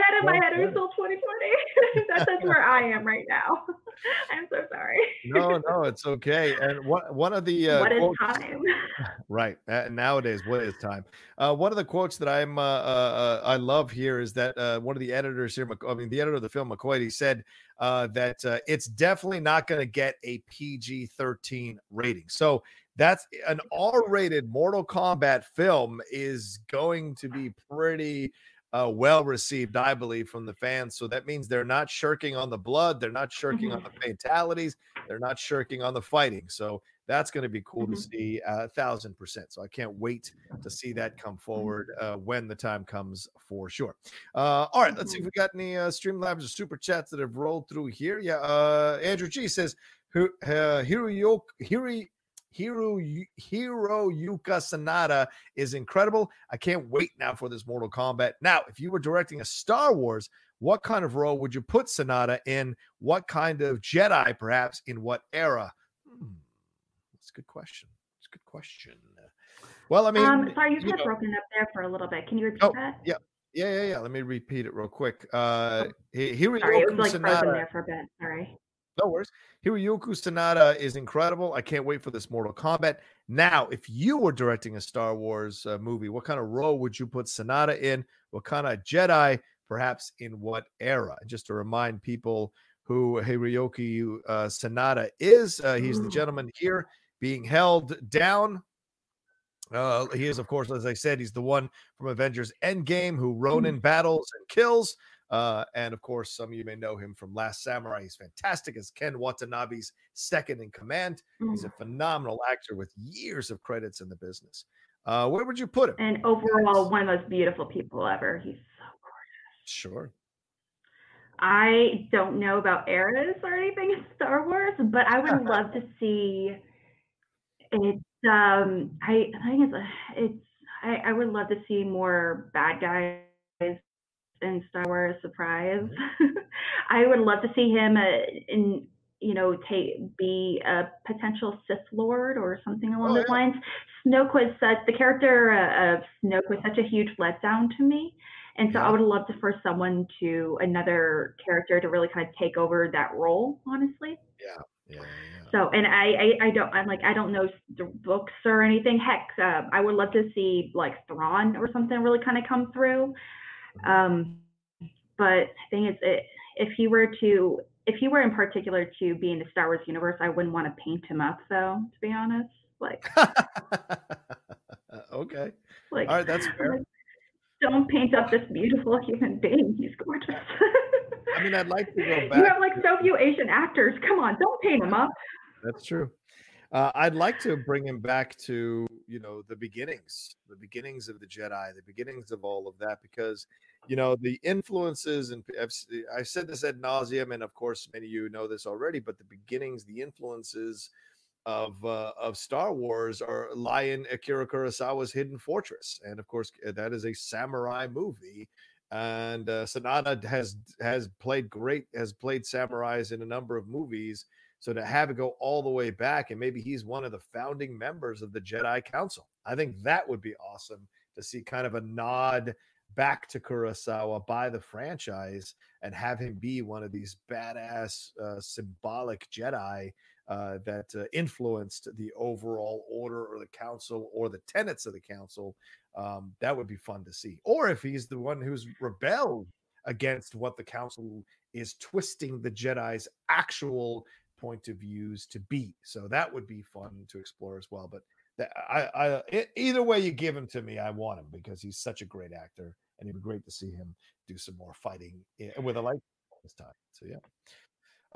had in my head it was still 2020. That's that's where I am right now. I'm so sorry.
No, no, it's okay. And one one of the uh,
what is
quotes-
time?
right uh, nowadays what is time uh one of the quotes that i'm uh, uh i love here is that uh one of the editors here i mean the editor of the film McQuoid he said uh that uh, it's definitely not going to get a pg-13 rating so that's an r-rated mortal kombat film is going to be pretty uh, well received, I believe, from the fans. So that means they're not shirking on the blood, they're not shirking on the fatalities, they're not shirking on the fighting. So That's going to be cool to see a thousand percent. So I can't wait to see that come forward uh, when the time comes for sure. Uh, all right, let's see if we got any uh, Streamlabs or super chats that have rolled through here. Yeah, uh, Andrew G says, "Hu- uh, Hiroyuk, Hiro, Yuka Sanada is incredible. I can't wait now for this Mortal Kombat. Now, if you were directing a Star Wars, what kind of role would you put Sanada in? What kind of Jedi, perhaps, in what era? Hmm, that's a good question. It's a good question. Well, I mean,
um, sorry, you
you
got broken up there for a little bit. Can you repeat
Oh,
that?
yeah, yeah, yeah, yeah. Let me repeat it real quick. Uh, Hi- Hiroyuki
Sorry, it was like frozen there for a bit. Sorry.
No worries. Hiroyuki Sanada is incredible. I can't wait for this Mortal Kombat. Now, if you were directing a Star Wars uh, movie, what kind of role would you put Sanada in? What kind of Jedi? Perhaps in what era? Just to remind people who Hiroyuki uh, Sanada is. Uh, he's the gentleman here being held down uh, he is, of course, as I said, he's the one from Avengers Endgame who Ronin battles and kills. Uh, and of course, some of you may know him from Last Samurai. He's fantastic as Ken Watanabe's second in command. He's a phenomenal actor with years of credits in the business. Uh, where would you put him?
And overall, one of the most beautiful people ever. He's so gorgeous.
Sure.
I don't know about eras or anything in Star Wars, but I would love to see it's um I I think it's it's I, I would love to see more bad guys in Star Wars surprise. I would love to see him uh, in you know take be a potential Sith Lord or something along
Oh,
those
yeah.
lines. Snoke was such the character uh, of Snoke was such a huge letdown to me. And so I would love to for someone to another character to really kind of take over that role, honestly.
Yeah. Yeah.
So, and I, I, I don't, I'm like, I don't know the books or anything. Heck, uh, I would love to see like Thrawn or something really kind of come through. Um, but the thing is, it, if he were to, if he were in particular to be in the Star Wars universe, I wouldn't want to paint him up, though, to be honest. Like,
okay.
like,
All right. That's fair.
like, don't paint up this beautiful human being. He's gorgeous.
I mean, I'd like to go back.
you have like so few Asian actors. Come on, don't paint him up.
That's true. Uh, I'd like to bring him back to you know the beginnings, the beginnings of the Jedi, the beginnings of all of that, because you know the influences and I've, I've said this ad nauseum, and of course many of you know this already, but the beginnings, the influences of uh, of Star Wars are lie in Akira Kurosawa's Hidden Fortress, and of course uh, that is a samurai movie. And uh, Sanada has has played great has played samurais in a number of movies. So to have it go all the way back, and maybe he's one of the founding members of the Jedi Council, I think that would be awesome to see kind of a nod back to Kurosawa by the franchise and have him be one of these badass uh, symbolic Jedi uh, that uh, influenced the overall order or the council or the tenets of the council. Um, that would be fun to see. Or if he's the one who's rebelled against what the council is twisting the Jedi's actual point of views to be. So that would be fun to explore as well. But that, I, I, e- either way you give him to me, I want him because he's such a great actor, and it'd be great to see him do some more fighting i- with a light this time. So yeah.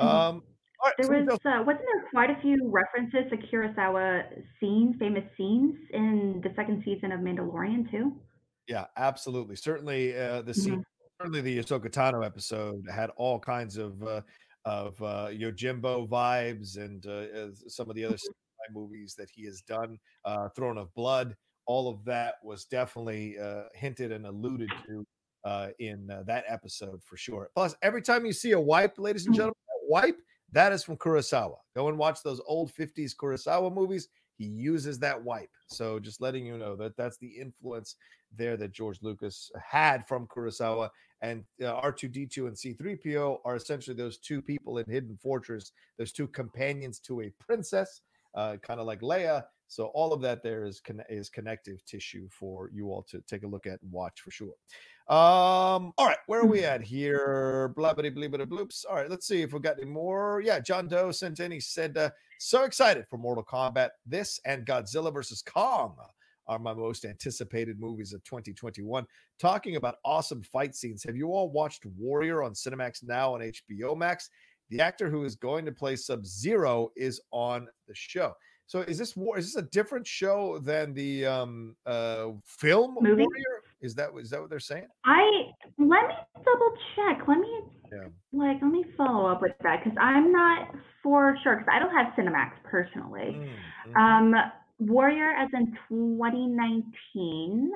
Mhm.
Um, right,
There was uh, wasn't there quite a few references to Kurosawa scenes, famous scenes in the second season of Mandalorian too.
Yeah, absolutely. Certainly, uh, the scene, certainly the Ahsoka Tano episode had all kinds of uh, of uh, Yojimbo vibes and uh, uh, some of the other movies that he has done. Uh, Throne of Blood, all of that was definitely uh, hinted and alluded to uh, in uh, that episode for sure. Plus, every time you see a wipe, ladies and gentlemen, that wipe that is from Kurosawa. Go and watch those old 50s Kurosawa movies. He uses that wipe. So just letting you know that that's the influence there that George Lucas had from Kurosawa. And uh, R2D2 and C3PO are essentially those two people in Hidden Fortress, those two companions to a princess, uh, kind of like Leia. So all of that there is conne- is connective tissue for you all to take a look at and watch for sure. Um, all right, where are we at here? Blabbity bleebity bloops. All right, let's see if we got any more. Yeah, John Doe sent in. He said, uh, "So excited for Mortal Kombat. This and Godzilla versus Kong are my most anticipated movies of 2021. Talking about awesome fight scenes. Have you all watched Warrior on Cinemax now on HBO Max? The actor who is going to play Sub Zero is on the show. So is this war? Is this a different show than the um uh film
Movie?
Warrior? Is that is that what they're saying?
I let me double check. Let me
Yeah.
like let me follow up with that because I'm not for sure because I don't have Cinemax personally.
Mm, mhm.
Um, Warrior as in 2019.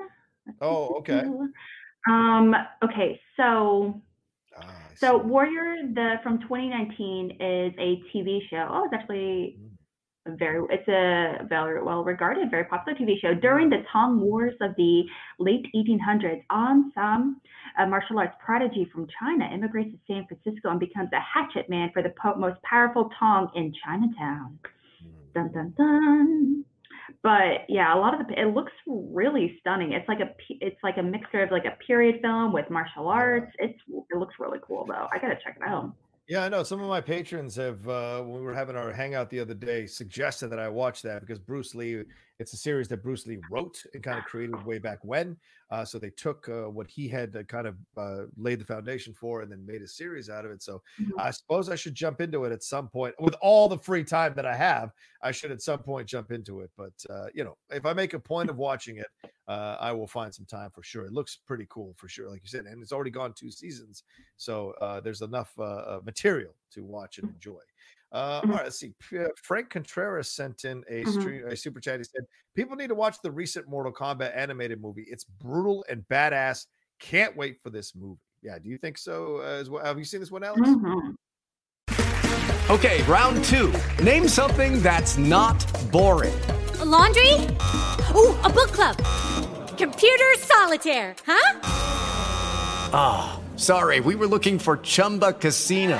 Oh, okay.
Um, okay, so
Ah,
so. Warrior the from 2019 is a TV show. Oh, it's actually
Mm.
very it's a very well regarded, very popular TV show. During the Tong Wars of the late 1800s, On Sam, a martial arts prodigy from China, immigrates to San Francisco and becomes a hatchet man for the most powerful Tong in Chinatown.
Mm.
Dun dun dun. But yeah, a lot of the it looks really stunning. It's like a it's like a mixture of like a period film with martial arts. It's it looks really cool though. I gotta check it out.
Yeah, I know. Some of my patrons have, uh, when we were having our hangout the other day, suggested that I watch that because Bruce Lee, it's a series that Bruce Lee wrote and kind of created way back when. Uh, so they took uh, what he had uh, kind of uh, laid the foundation for and then made a series out of it. So
Mhm.
I suppose I should jump into it at some point with all the free time that I have. I should at some point jump into it. But, uh, you know, if I make a point of watching it, uh, I will find some time for sure. It looks pretty cool for sure, like you said, and it's already gone two seasons, so uh, there's enough material to watch and enjoy. Uh, all right, let's see. Uh, Frank Contreras sent in a,
Mhm.
stream, a super chat. He said, "People need to watch the recent Mortal Kombat animated movie. It's brutal and badass. Can't wait for this movie." Yeah, do you think so? Uh, as well? Have you seen this one, Alex?
Mhm.
Okay, round two. Name something that's not boring.
A laundry? Ooh, a book club. Computer solitaire, huh?
Ah, sorry, we were looking for Chumba Casino.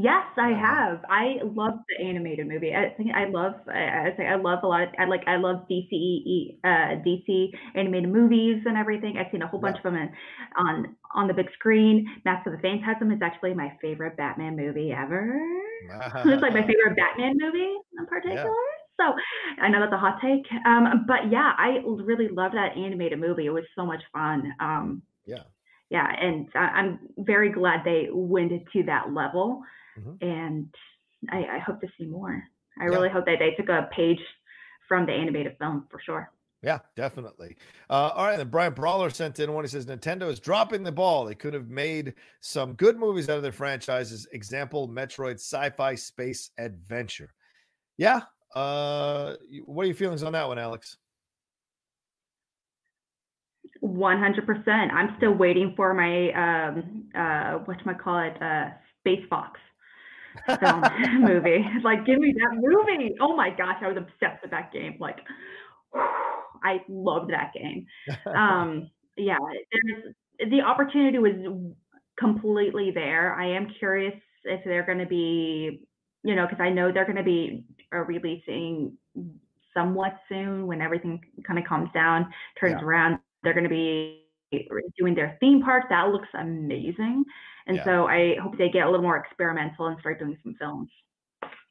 Yes, I have. I love the animated movie. I think I love. I, I say I love a lot. Of, I like. I love DC. Uh, DC animated movies and everything. I've seen a whole bunch of them in, on on the big screen. Mask of the Phantasm is actually my favorite Batman movie ever. it's like my favorite Batman movie in particular. So I know that's a hot take. Um, but yeah, I really loved that animated movie. It was so much fun. Um,
Yeah.
yeah, and I, I'm very glad they went to that level,
Mhm.
and I, I hope to see more. I
Yeah.
really hope that they took a page from the animated film for sure.
Yeah, definitely. Uh, all right, then Brian Brawler sent in one. He says Nintendo is dropping the ball. They could have made some good movies out of their franchises. Example: Metroid Sci-Fi Space Adventure. Yeah. Uh, what are your feelings on that one, Alex?
100%. I'm still waiting for my um uh what do I call it uh Space Fox film movie. Like, give me that movie. Oh my gosh, I was obsessed with that game. Like, I loved that game. Um, yeah, there's the opportunity was completely there. I am curious if they're going to be, you know, because I know they're going to be uh, releasing somewhat soon when everything kind of calms down, turns
Yeah.
around. They're going to be doing their theme park. That looks amazing. And
Yeah.
so I hope they get a little more experimental and start doing some films.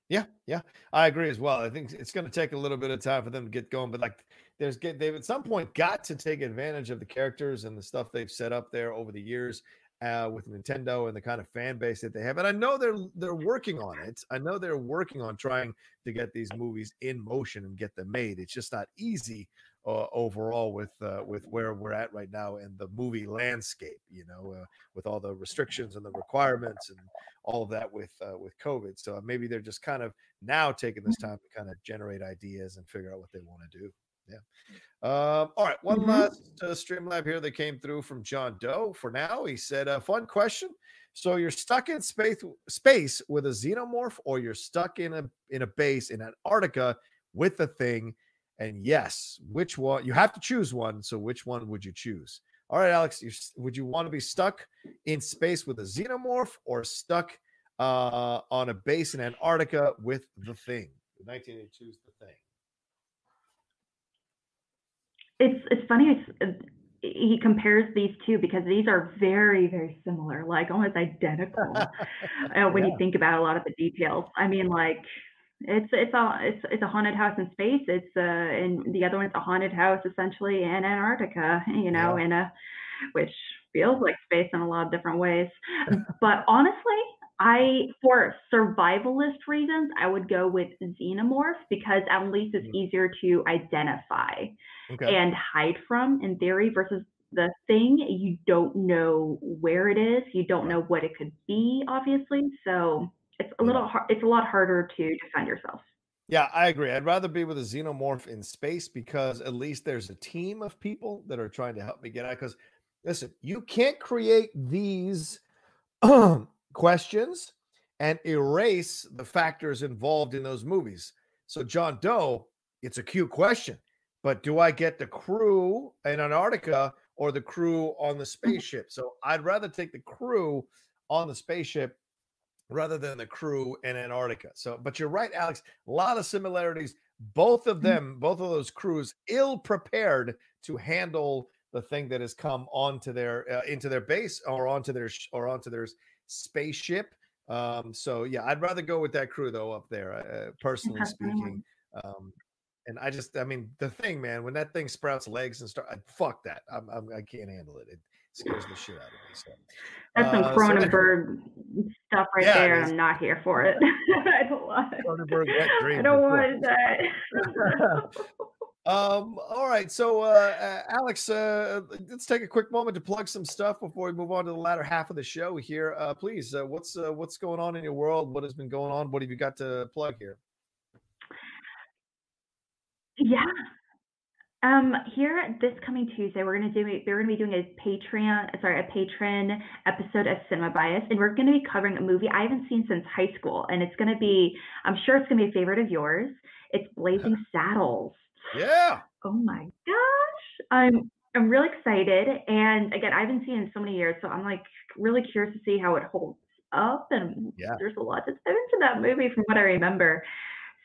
Yeah, yeah, I agree as well. I think it's going to take a little bit of time for them to get going, but like, there's get they've at some point got to take advantage of the characters and the stuff they've set up there over the years uh, with Nintendo and the kind of fan base that they have. And I know they're they're working on it. I know they're working on trying to get these movies in motion and get them made. It's just not easy uh, overall with uh, with where we're at right now in the movie landscape. You know, uh, with all the restrictions and the requirements and all of that with uh, with COVID. So maybe they're just kind of now taking this time to kind of generate ideas and figure out what they want to do. Yeah. Um, all right, one
Mhm.
last uh, stream lab here that came through from John Doe. For now, he said, uh, "Fun question. So you're stuck in space space with a xenomorph, or you're stuck in a in a base in Antarctica with the thing? And yes, which one? You have to choose one. So which one would you choose? All right, Alex, you, would you want to be stuck in space with a xenomorph, or stuck uh, on a base in Antarctica with the thing? 1982 is the thing.
It's it's funny. It's, uh, he compares these two because these are very very similar, like almost identical. uh, when you think about a lot of the details, I mean, like it's it's a it's it's a haunted house in space. It's uh, and the other one's a haunted house essentially in Antarctica. You know,
Yeah.
in a which feels like space in a lot of different ways. but honestly, I for survivalist reasons, I would go with xenomorph because at least it's easier to identify
Okay.
and hide from in theory versus the thing you don't know where it is you don't know what it could be obviously so it's a little hard it's a lot harder to defend yourself
Yeah, I agree. I'd rather be with a xenomorph in space because at least there's a team of people that are trying to help me get out. Because listen, you can't create these questions and erase the factors involved in those movies. So, John Doe, it's a cute question, but do I get the crew in Antarctica or the crew on the mm-hmm. spaceship? So, I'd rather take the crew on the spaceship rather than the crew in Antarctica. So, but you're right, Alex. A lot of similarities. Both of them, both of those crews, ill prepared to handle the thing that has come onto their uh, into their base or onto their sh- or onto their spaceship. Um, so yeah, I'd rather go with that crew though up there, uh, personally speaking. Um, and I just, I mean, the thing, man, when that thing sprouts legs and start, I, fuck that. I'm, I'm, I can't handle it. It scares the shit out of me. So
that's some
uh, so
cronenberg stuff right
Yeah,
there and i'm not here for it i don't want
Cronenberg wet
i don't want that
Um, all right. So, uh, uh, Alex, uh, let's take a quick moment to plug some stuff before we move on to the latter half of the show here. Uh, please, uh, what's uh, what's going on in your world? What has been going on? What have you got to plug here?
Yeah. Um, here this coming Tuesday, we're gonna do. We're gonna be doing a Patreon, sorry, a patron episode of Cinema Bias, and we're gonna be covering a movie I haven't seen since high school, and it's gonna be, I'm sure it's gonna be a favorite of yours. It's Blazing Saddles.
Yeah.
Oh my gosh, I'm I'm really excited, and again, I haven't seen it in so many years, so I'm like really curious to see how it holds up, and
Yeah.
there's a lot that's been into that movie from what I remember.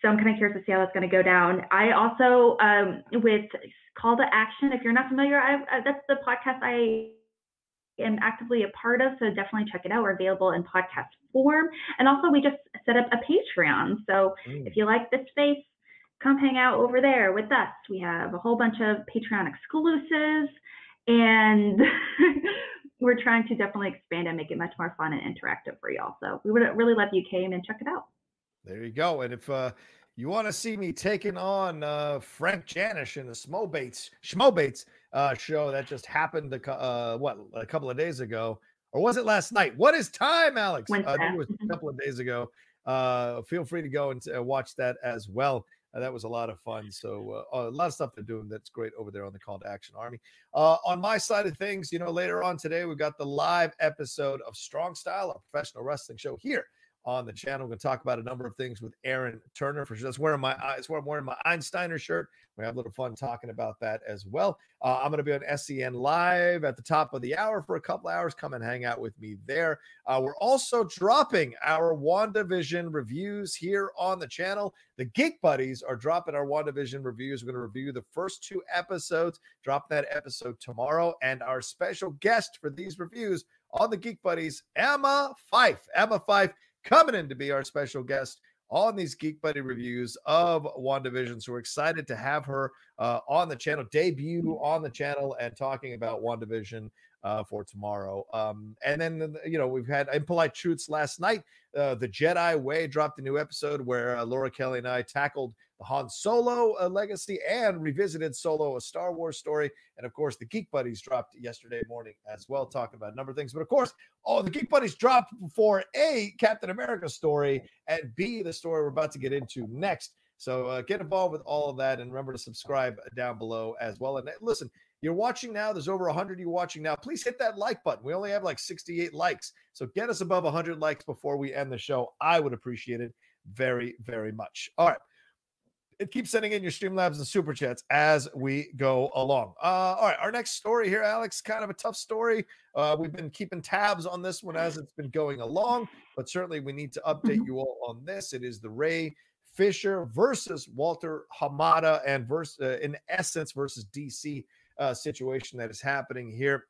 So I'm kind of curious to see how that's going to go down. I also, um, with Call to Action, if you're not familiar, I, uh, that's the podcast I am actively a part of. So definitely check it out. We're available in podcast form. And also, we just set up a Patreon. So if you like this space, come hang out over there with us. We have a whole bunch of Patreon exclusives, and we're trying to definitely expand and make it much more fun and interactive for y'all. So we would really love you came and check it out.
There you go. And if uh, you want to see me taking on uh, Frank Janish in the Schmobates Schmobates uh, show that just happened a, uh, what a couple of days ago, or was it last night? What is time, Alex? I think it was a couple of days ago. Uh, feel free to go and uh, watch that as well. Uh, that was a lot of fun. So uh, a lot of stuff they're doing that's great over there on the Call to Action Army. Uh, on my side of things, you know, later on today we've got the live episode of Strong Style, a professional wrestling show here on the channel. We're going to talk about a number of things with Aaron Turner for sure. That's wearing my eyes. where I'm wearing my Einsteiner shirt. We have a little fun talking about that as well. Uh, I'm going to be on SEN live at the top of the hour for a couple hours. Come and hang out with me there. Uh, we're also dropping our WandaVision reviews here on the channel. The Geek Buddies are dropping our WandaVision reviews. We're going to review the first two episodes, drop that episode tomorrow. And our special guest for these reviews on the Geek Buddies, Emma Fife. Emma Fife coming in to be our special guest on these Geek Buddy reviews of WandaVision. So we're excited to have her uh, on the channel, debut on the channel, and talking about WandaVision uh, for tomorrow. Um, and then, you know, we've had Impolite Truths last night. Uh, the Jedi Way dropped a new episode where uh, Laura Kelly and I tackled the Han Solo uh, legacy and revisited Solo, a Star Wars story. And of course, the Geek Buddies dropped yesterday morning as well, talking about a number of things. But of course, oh, the Geek Buddies dropped for A, Captain America story, and B, the story we're about to get into next. So uh, get involved with all of that and remember to subscribe down below as well. And uh, listen, you're watching now. There's over 100 you watching now. Please hit that like button. We only have like 68 likes. So get us above 100 likes before we end the show. I would appreciate it very, very much. All right. It keeps sending in your Streamlabs and super chats as we go along. Uh, all right, our next story here, Alex, kind of a tough story. Uh, we've been keeping tabs on this one as it's been going along, but certainly we need to update you all on this. It is the Ray Fisher versus Walter Hamada, and versus, uh, in essence, versus DC uh, situation that is happening here.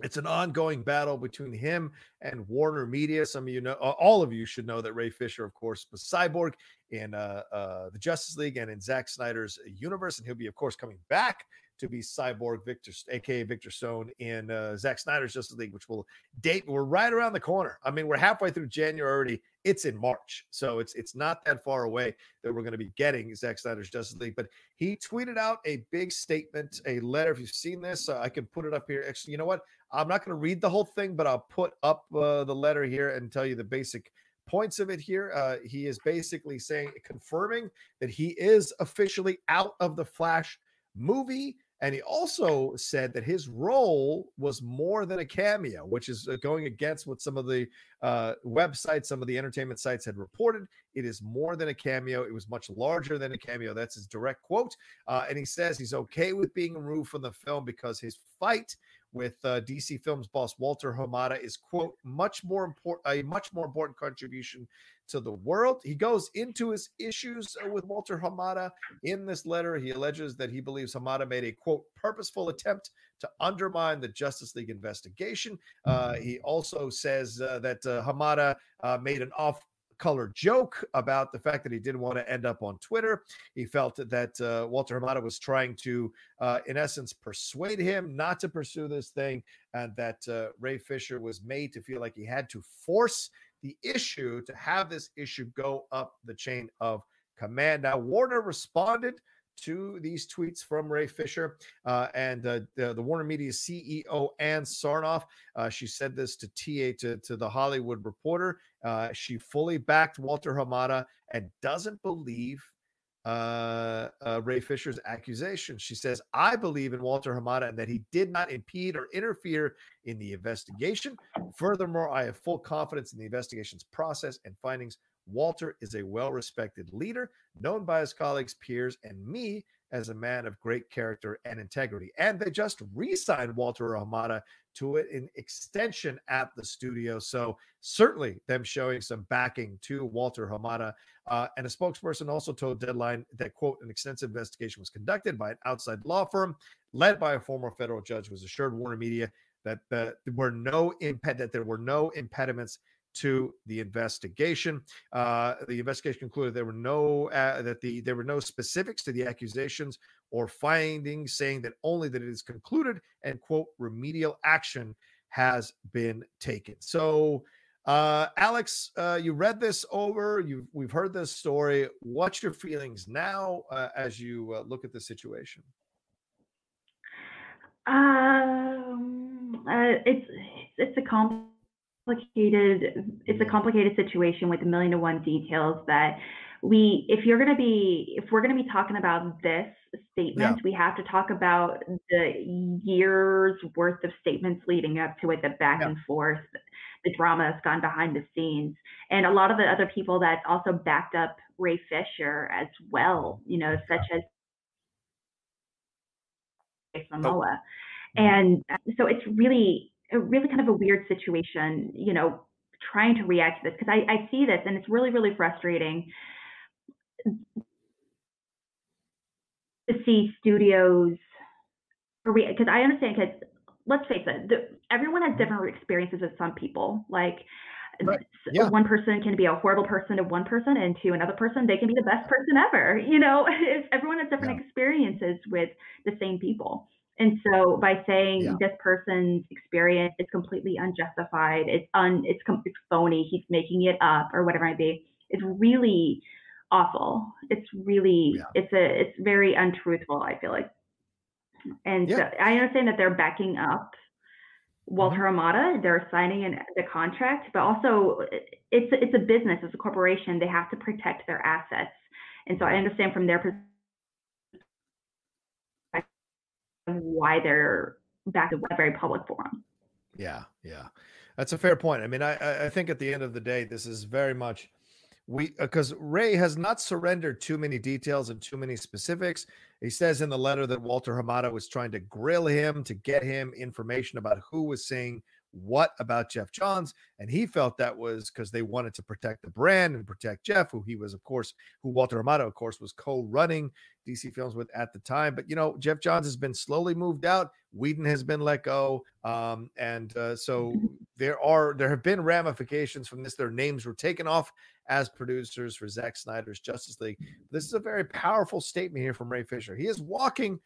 It's an ongoing battle between him and Warner Media. Some of you know, uh, all of you should know that Ray Fisher, of course, was Cyborg in uh, uh, the Justice League and in Zack Snyder's universe, and he'll be, of course, coming back to be Cyborg Victor, aka Victor Stone, in uh, Zack Snyder's Justice League, which will date. We're right around the corner. I mean, we're halfway through January already. It's in March, so it's it's not that far away that we're going to be getting Zack Snyder's Justice League. But he tweeted out a big statement, a letter. If you've seen this, uh, I can put it up here. Actually, you know what? I'm not going to read the whole thing, but I'll put up uh, the letter here and tell you the basic points of it here. Uh, he is basically saying, confirming that he is officially out of the Flash movie and he also said that his role was more than a cameo, which is uh, going against what some of the uh, websites, some of the entertainment sites had reported. It is more than a cameo. It was much larger than a cameo. That's his direct quote. Uh, and he says he's okay with being removed from the film because his fight with uh, DC Films boss Walter Hamada is quote much more important a much more important contribution to the world. He goes into his issues uh, with Walter Hamada in this letter. He alleges that he believes Hamada made a quote purposeful attempt to undermine the Justice League investigation. Uh, he also says uh, that uh, Hamada uh, made an off color joke about the fact that he didn't want to end up on Twitter. He felt that uh, Walter Hamada was trying to, uh, in essence, persuade him not to pursue this thing, and that uh, Ray Fisher was made to feel like he had to force the issue to have this issue go up the chain of command. Now, Warner responded to these tweets from Ray Fisher uh, and uh, the, the, Warner Media CEO Ann Sarnoff. Uh, she said this to TA to, to the Hollywood Reporter. Uh, she fully backed Walter Hamada and doesn't believe uh, uh, Ray Fisher's accusation. She says, I believe in Walter Hamada and that he did not impede or interfere in the investigation. Furthermore, I have full confidence in the investigation's process and findings Walter is a well respected leader, known by his colleagues, peers, and me as a man of great character and integrity. And they just re signed Walter Hamada to it in extension at the studio. So, certainly, them showing some backing to Walter Hamada. Uh, and a spokesperson also told Deadline that, quote, an extensive investigation was conducted by an outside law firm led by a former federal judge, was assured Warner Media that, that there were no imped- that there were no impediments to the investigation. Uh, the investigation concluded there were no uh, that the there were no specifics to the accusations or findings, saying that only that it is concluded and quote remedial action has been taken. So. Uh, Alex, uh, you read this over. You we've heard this story. What's your feelings now uh, as you uh, look at the situation?
Um, it's it's a complex complicated it's a mm-hmm. complicated situation with a million to one details that we if you're going to be if we're going to be talking about this statement yeah. we have to talk about the years worth of statements leading up to it the back yeah. and forth the drama that's gone behind the scenes and a lot of the other people that also backed up ray fisher as well you know such as Momoa. Oh. And so it's really a really kind of a weird situation, you know, trying to react to this because I, I see this and it's really, really frustrating to see studios because I understand because let's face it, the, everyone has different experiences with some people. Like right. yeah. one person can be a horrible person to one person, and to another person, they can be the best person ever. You know, everyone has different yeah. experiences with the same people. And so by saying yeah. this person's experience is completely unjustified, it's un, it's, it's phony, he's making it up or whatever it might be, it's really awful. It's really, yeah. it's a, it's very untruthful. I feel like, and yeah. so I understand that they're backing up Walter mm-hmm. Hamada. They're signing in the contract, but also it's it's a business, it's a corporation. They have to protect their assets And so I understand from their why they're back in a very public forum.
Yeah, yeah, that's a fair point. I mean, I I- think at the end of the day, this is very much we uh, because Ray has not surrendered too many details and too many specifics. He says in the letter that Walter Hamada was trying to grill him to get him information about who was saying what about Geoff Johns, and he felt that was because they wanted to protect the brand and protect Geoff, who he was, of course, who Walter Hamada, of course, was co-running DC Films with at the time. But you know, Geoff Johns has been slowly moved out. Whedon has been let go, um, and uh, so there are there have been ramifications from this. Their names were taken off as producers for Zack Snyder's Justice League. This is a very powerful statement here from Ray Fisher. He is walking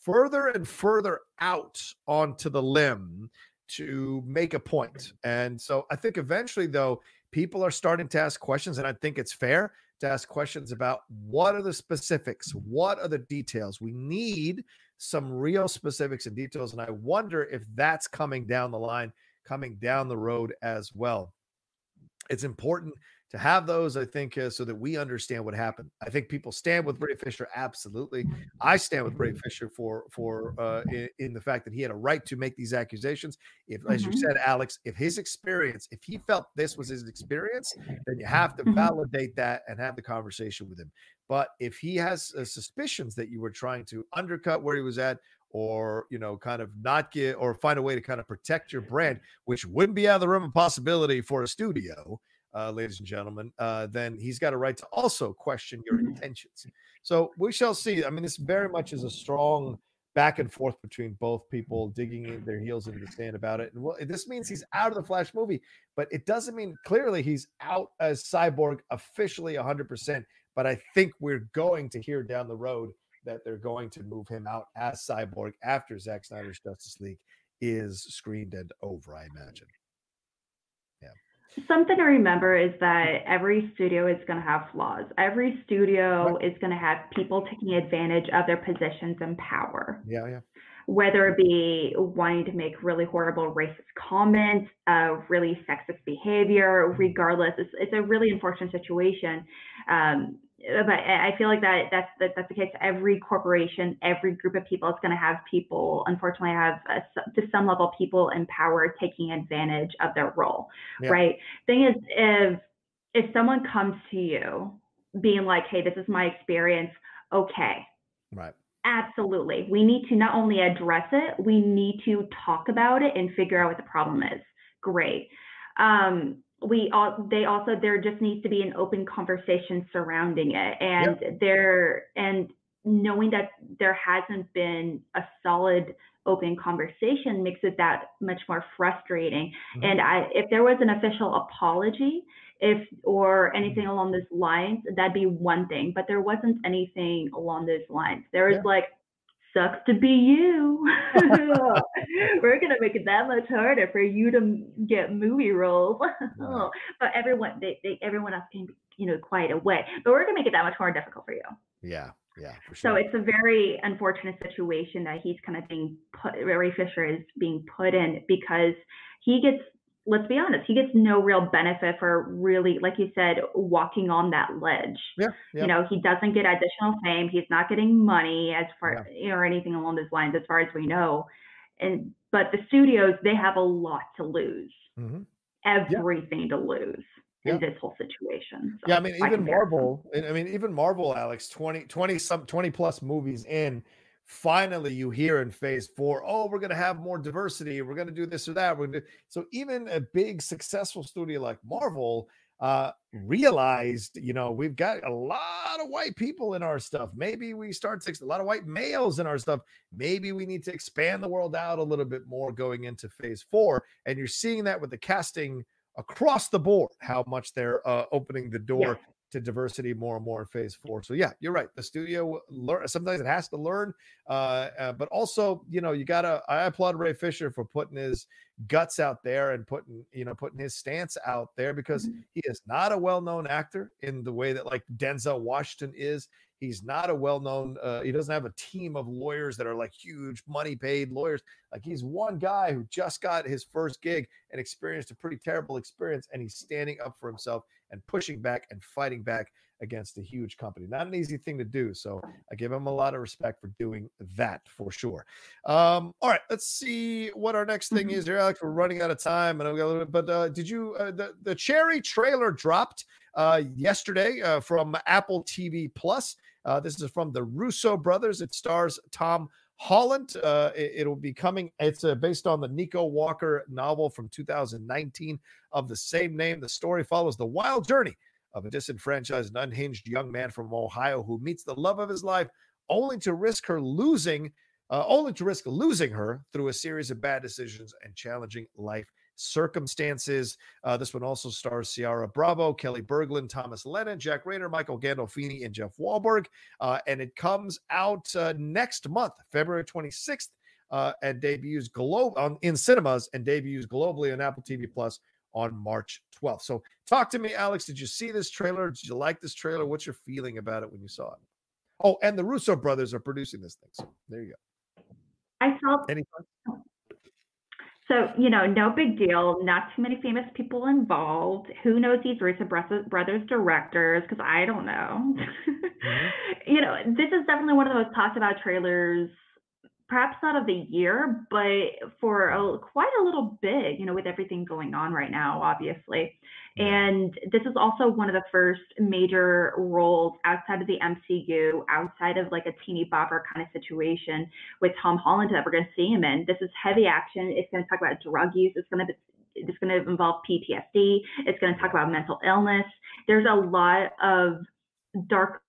further and further out onto the limb to make a point. And so I think eventually, though, people are starting to ask questions, and I think it's fair to ask questions about what are the specifics, what are the details. We need some real specifics and details, and I wonder if that's coming down the line, coming down the road as well. It's important to have those, I think, uh, so that we understand what happened. I think people stand with Ray Fisher, absolutely. I stand with Ray Fisher for for uh, in, in the fact that he had a right to make these accusations. If, as you
Mhm.
said, Alex, if his experience, if he felt this was his experience, then you have to
Mhm.
validate that and have the conversation with him. But if he has uh, suspicions that you were trying to undercut where he was at, or you know, kind of not get or find a way to kind of protect your brand, which wouldn't be out of the realm of possibility for a studio, uh, ladies and gentlemen, uh, then he's got a right to also question your intentions. So we shall see. I mean, this very much is a strong back and forth between both people digging in their heels into the sand about it. And well, this means he's out of the Flash movie, but it doesn't mean clearly he's out as Cyborg officially 100%. But I think we're going to hear down the road that they're going to move him out as Cyborg after Zack Snyder's Justice League is screened and over, I imagine.
Something to remember is that every studio is going to have flaws. Every studio is going to have people taking advantage of their positions and power.
Yeah, yeah.
whether it be wanting to make really horrible racist comments, uh, really sexist behavior, regardless, it's, it's a really unfortunate situation. Um, but I feel like that that's that, that's the case. Every corporation, every group of people is going to have people. Unfortunately, have uh, s- to some level people in power taking advantage of their role,
Yeah.
right? Thing is, if if someone comes to you being like, "Hey, this is my experience," okay,
Right.
Absolutely. We need to not only address it, we need to talk about it and figure out what the problem is. Great. Um, we all, they also, there just needs to be an open conversation surrounding it. And there, and knowing that there hasn't been a solid open conversation makes it that much more frustrating. Mm-hmm. And I, if there was an official apology, if or anything mm-hmm. along those lines, that'd be one thing. But there wasn't anything along those lines. There was like, sucks to be you. We're gonna make it that much harder for you to get movie roles. but everyone, they, they, everyone else can, be, you know, quiet away. But we're gonna make it that much more difficult for you.
Yeah, yeah, for
So it's a very unfortunate situation that he's kind of being put, Ray Fisher is being put in because he gets, let's be honest, he gets no real benefit for really, like you said, walking on that ledge.
Yeah, yeah.
You know, he doesn't get additional fame. He's not getting money as far, or anything along those lines, as far as we know. And, but the studios, they have a lot to lose,
Mhm.
everything to lose
Yeah.
in this whole situation. So
Yeah, I mean, even. Marvel, I mean, even Marvel, Alex, 20, 20 some 20 plus movies in, finally you hear in phase four, oh, we're gonna have more diversity, we're gonna do this or that. We're gonna do so even a big successful studio like Marvel uh realized, you know, we've got a lot of white people in our stuff. Maybe we start to a lot of white males in our stuff. Maybe we need to expand the world out a little bit more going into phase four. And you're seeing that with the casting across the board, how much they're uh, opening the door to diversity more and more in phase four. So yeah, you're right. The studio learn sometimes it has to learn, uh, uh, but also you know you gotta. I applaud Ray Fisher for putting his guts out there and putting you know putting his stance out there because he is not a well-known actor in the way that like Denzel Washington is. He's not a well-known. Uh, he doesn't have a team of lawyers that are like huge money-paid lawyers. Like he's one guy who just got his first gig and experienced a pretty terrible experience, and he's standing up for himself and pushing back and fighting back against a huge company. Not an easy thing to do. So I give him a lot of respect for doing that for sure. Um, all right, let's see what our next thing is here, Alex. We're running out of time, and I've got a little bit. But uh, did you uh, the the Cherry trailer dropped uh, yesterday uh, from Apple TV Plus? Uh, this is from the Russo brothers. It stars Tom Holland. Uh, it, will be coming. It's uh, based on the Nico Walker novel from 2019 of the same name. The story follows the wild journey of a disenfranchised and unhinged young man from Ohio who meets the love of his life only to risk her losing, uh, only to risk losing her through a series of bad decisions and challenging life circumstances. Uh, this one also stars Ciara Bravo, Kelli Berglund, Thomas Lennon, Jack Reynor, Michael Gandolfini, and Jeff Wahlberg. Uh, and it comes out uh, next month, February 26th, uh, and debuts globe on in cinemas and debuts globally on Apple TV Plus on March 12th. So talk to me, Alex. Did you see this trailer? Did you like this trailer? What's your feeling about it when you saw it? Oh, and the Russo brothers are producing this thing. So there you go.
I saw
Any
so, you know, no big deal. Not too many famous people involved. Who knows these Russo brothers directors? Because I don't know. mm-hmm. You know, this is definitely one of the most talked about trailers perhaps not of the year, but for a, quite a little bit, you know, with everything going on right now, obviously. And this is also one of the first major roles outside of the MCU, outside of like a teeny bopper kind of situation with Tom Holland that we're going to see him in. This is heavy action. It's going to talk about drug use. It's going to it's going to involve PTSD. It's going to talk about mental illness. There's a lot of darker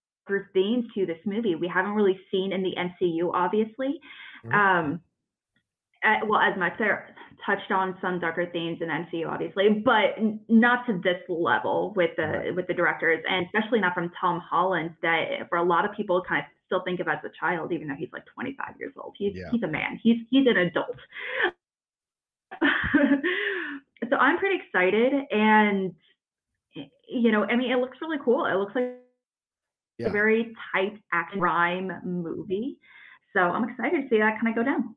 themes to this movie we haven't really seen in the MCU, obviously. Mm-hmm. Um, uh, well, as much there touched on some darker themes in MCU, obviously, but not to this level with the right. with the directors, and especially not from Tom Holland. That for a lot of people, kind of still think of as a child, even though he's like 25 years old. He's yeah. he's a man. He's he's an adult. so I'm pretty excited, and you know, I mean, it looks really cool. It looks like yeah. a very tight action rhyme movie. So I'm excited to see that kind of go down.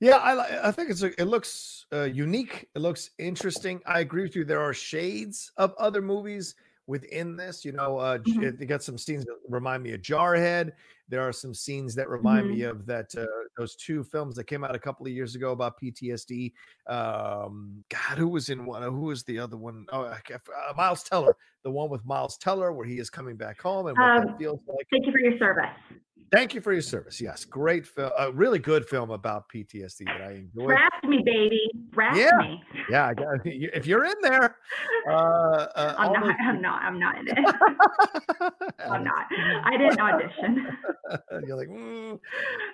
Yeah, I I think it's a, it looks uh, unique. It looks interesting. I agree with you. There are shades of other movies within this. You know, uh, mm-hmm. they got some scenes that remind me of Jarhead. There are some scenes that remind mm-hmm. me of that uh, those two films that came out a couple of years ago about PTSD. Um, God, who was in one? Who was the other one? Oh, uh, Miles Teller, the one with Miles Teller, where he is coming back home and what um, that feels like.
Thank you for your service.
Thank you for your service. Yes, great film, a really good film about PTSD that I enjoyed.
Draft me, baby. Draft
yeah.
me.
Yeah, if you're in there, uh, uh,
I'm not. I'm not. I'm not in it. I'm not. I didn't audition.
you're like, mm.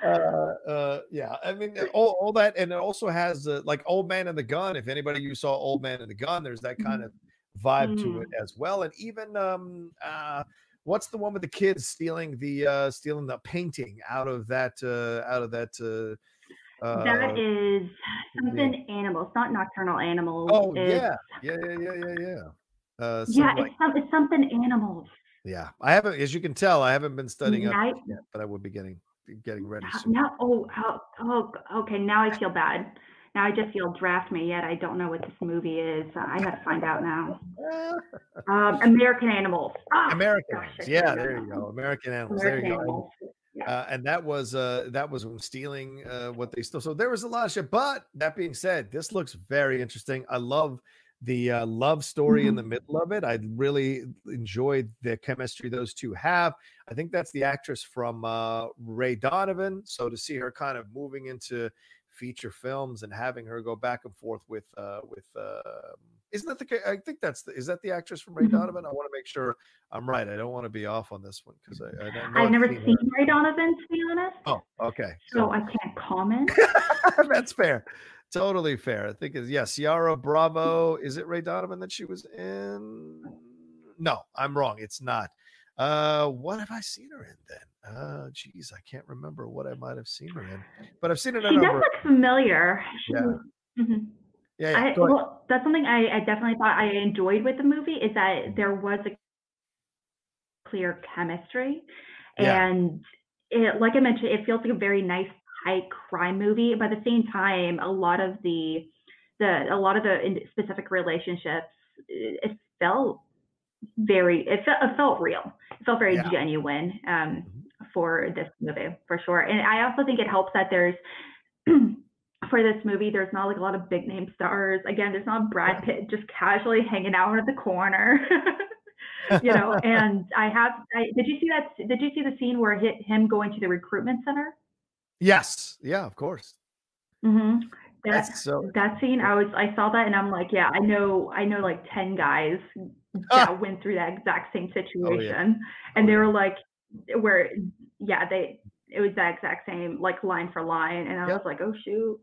uh, uh, yeah. I mean, all, all that, and it also has uh, like Old Man and the Gun. If anybody you saw Old Man and the Gun, there's that kind mm-hmm. of vibe mm. to it as well, and even um, uh, what's the one with the kids stealing the uh stealing the painting out of that uh out of that uh
that uh, is something yeah. animals, not nocturnal animals.
Oh yeah, yeah, yeah, yeah, yeah, yeah.
Uh, yeah, like, it's, some, it's something animals.
Yeah, I haven't, as you can tell, I haven't been studying Night, up yet, but I would be getting getting ready soon.
Now, oh, oh, oh, okay. Now I feel bad. Now I just feel draft me yet. I don't know what this movie is. Uh, I to find out now. Um, American Animals.
Oh, American gosh, Yeah, there you go. American Animals. American there you Animals. go. Yeah. Uh, and that was uh, that was stealing uh, what they stole. So there was a lot of shit. But that being said, this looks very interesting. I love the uh, love story mm-hmm. in the middle of it. I really enjoyed the chemistry those two have. I think that's the actress from uh, Ray Donovan. So to see her kind of moving into feature films and having her go back and forth with uh with uh isn't that the I think that's the is that the actress from Ray mm-hmm. Donovan? I want to make sure I'm right. I don't want to be off on this one because I,
I have never seen, seen Ray Donovan to be honest.
Oh, okay.
So, so I can't comment.
that's fair. Totally fair. I think is yeah, Ciara Bravo. Is it Ray Donovan that she was in? No, I'm wrong. It's not. Uh, what have I seen her in then? Uh, geez, I can't remember what I might have seen her in, but I've seen it.
She does look familiar.
Yeah.
Mm-hmm.
Yeah, yeah.
I, well, that's something I, I definitely thought I enjoyed with the movie is that there was a clear chemistry, yeah. and it, like I mentioned, it feels like a very nice high crime movie. But at the same time, a lot of the the a lot of the specific relationships it felt very it felt, it felt real. It felt very
Yeah.
genuine um, for this movie for sure. And I also think it helps that there's for this movie there's not like a lot of big name stars. Again, there's not Brad Pitt just casually hanging out at the corner. you know, and I have I, did you see that did you see the scene where hit him going to the recruitment center?
Yes. Yeah, of course.
Mm-hmm. That
That's so
that scene, I was I saw that and I'm like, yeah, I know I know like ten guys that went through that exact same situation, and they were like, where yeah, they it was that exact same like line for line, and I was like, oh shoot.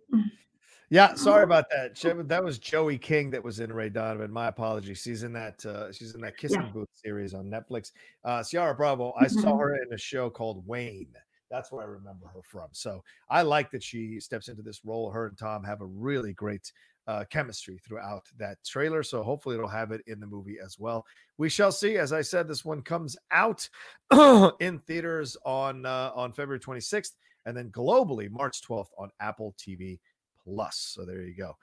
Yeah, sorry about that. That was Joey King that was in Ray Donovan. My apologies. She's in that uh she's in that Kissing
Yeah.
Booth series on Netflix. Uh Ciara Bravo, I saw
Mhm.
her in a show called Wayne. That's where I remember her from. So I like that she steps into this role. Her and Tom have a really great uh, chemistry throughout that trailer. So hopefully it'll have it in the movie as well. We shall see. As I said, this one comes out in theaters on uh, on February 26th, and then globally March 12th on Apple TV Plus. So there you go.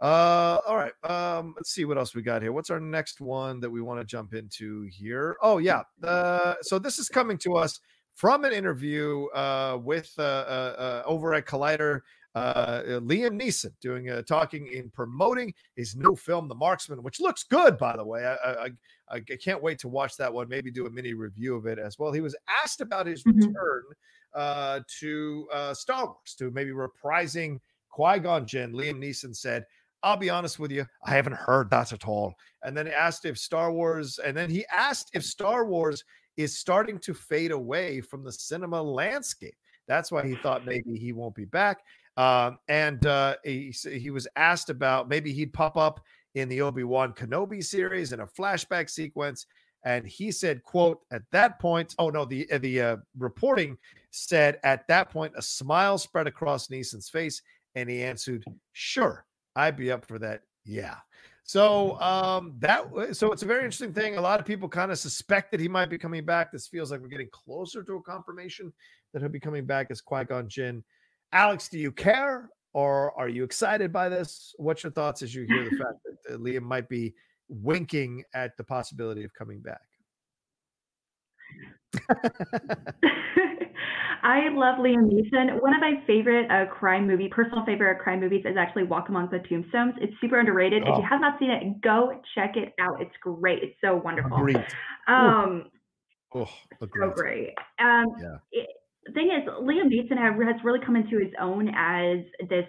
Uh, all right. Um, let's see what else we got here. What's our next one that we want to jump into here? Oh yeah. Uh, so this is coming to us from an interview uh, with uh, uh, uh, over at Collider. Uh, Liam Neeson doing uh, talking in promoting his new film, The Marksman, which looks good, by the way. I, I, I- can't wait to watch that one. Maybe do a mini review of it as well. He was asked about his return uh, to uh, Star Wars, to maybe reprising Qui Gon Jinn. Liam Neeson said, I'll be honest with you, I haven't heard that at all. And then he asked if Star Wars, and then he asked if Star Wars is starting to fade away from the cinema landscape. That's why he thought maybe he won't be back. Um, and uh, he, he was asked about maybe he'd pop up in the Obi-Wan Kenobi series in a flashback sequence. And he said, quote, at that point, oh no, the uh, the uh, reporting said at that point a smile spread across Neeson's face, and he answered, "Sure, I'd be up for that." Yeah. So um that so it's a very interesting thing. A lot of people kind of suspect that he might be coming back. This feels like we're getting closer to a confirmation that he'll be coming back as Qui-Gon Jinn. Alex, do you care or are you excited by this? What's your thoughts as you hear the fact that uh, Liam might be winking at the possibility of coming back?
I love Liam Neeson. One of my favorite uh, crime movie, personal favorite crime movies is actually Walk Among the Tombstones. It's super underrated. If
Oh.
you have not seen it, go check it out. It's great. It's so wonderful.
Agreed.
Um,
Oh,
so great. Um,
Yeah.
it- thing is, Liam Neeson has really come into his own as this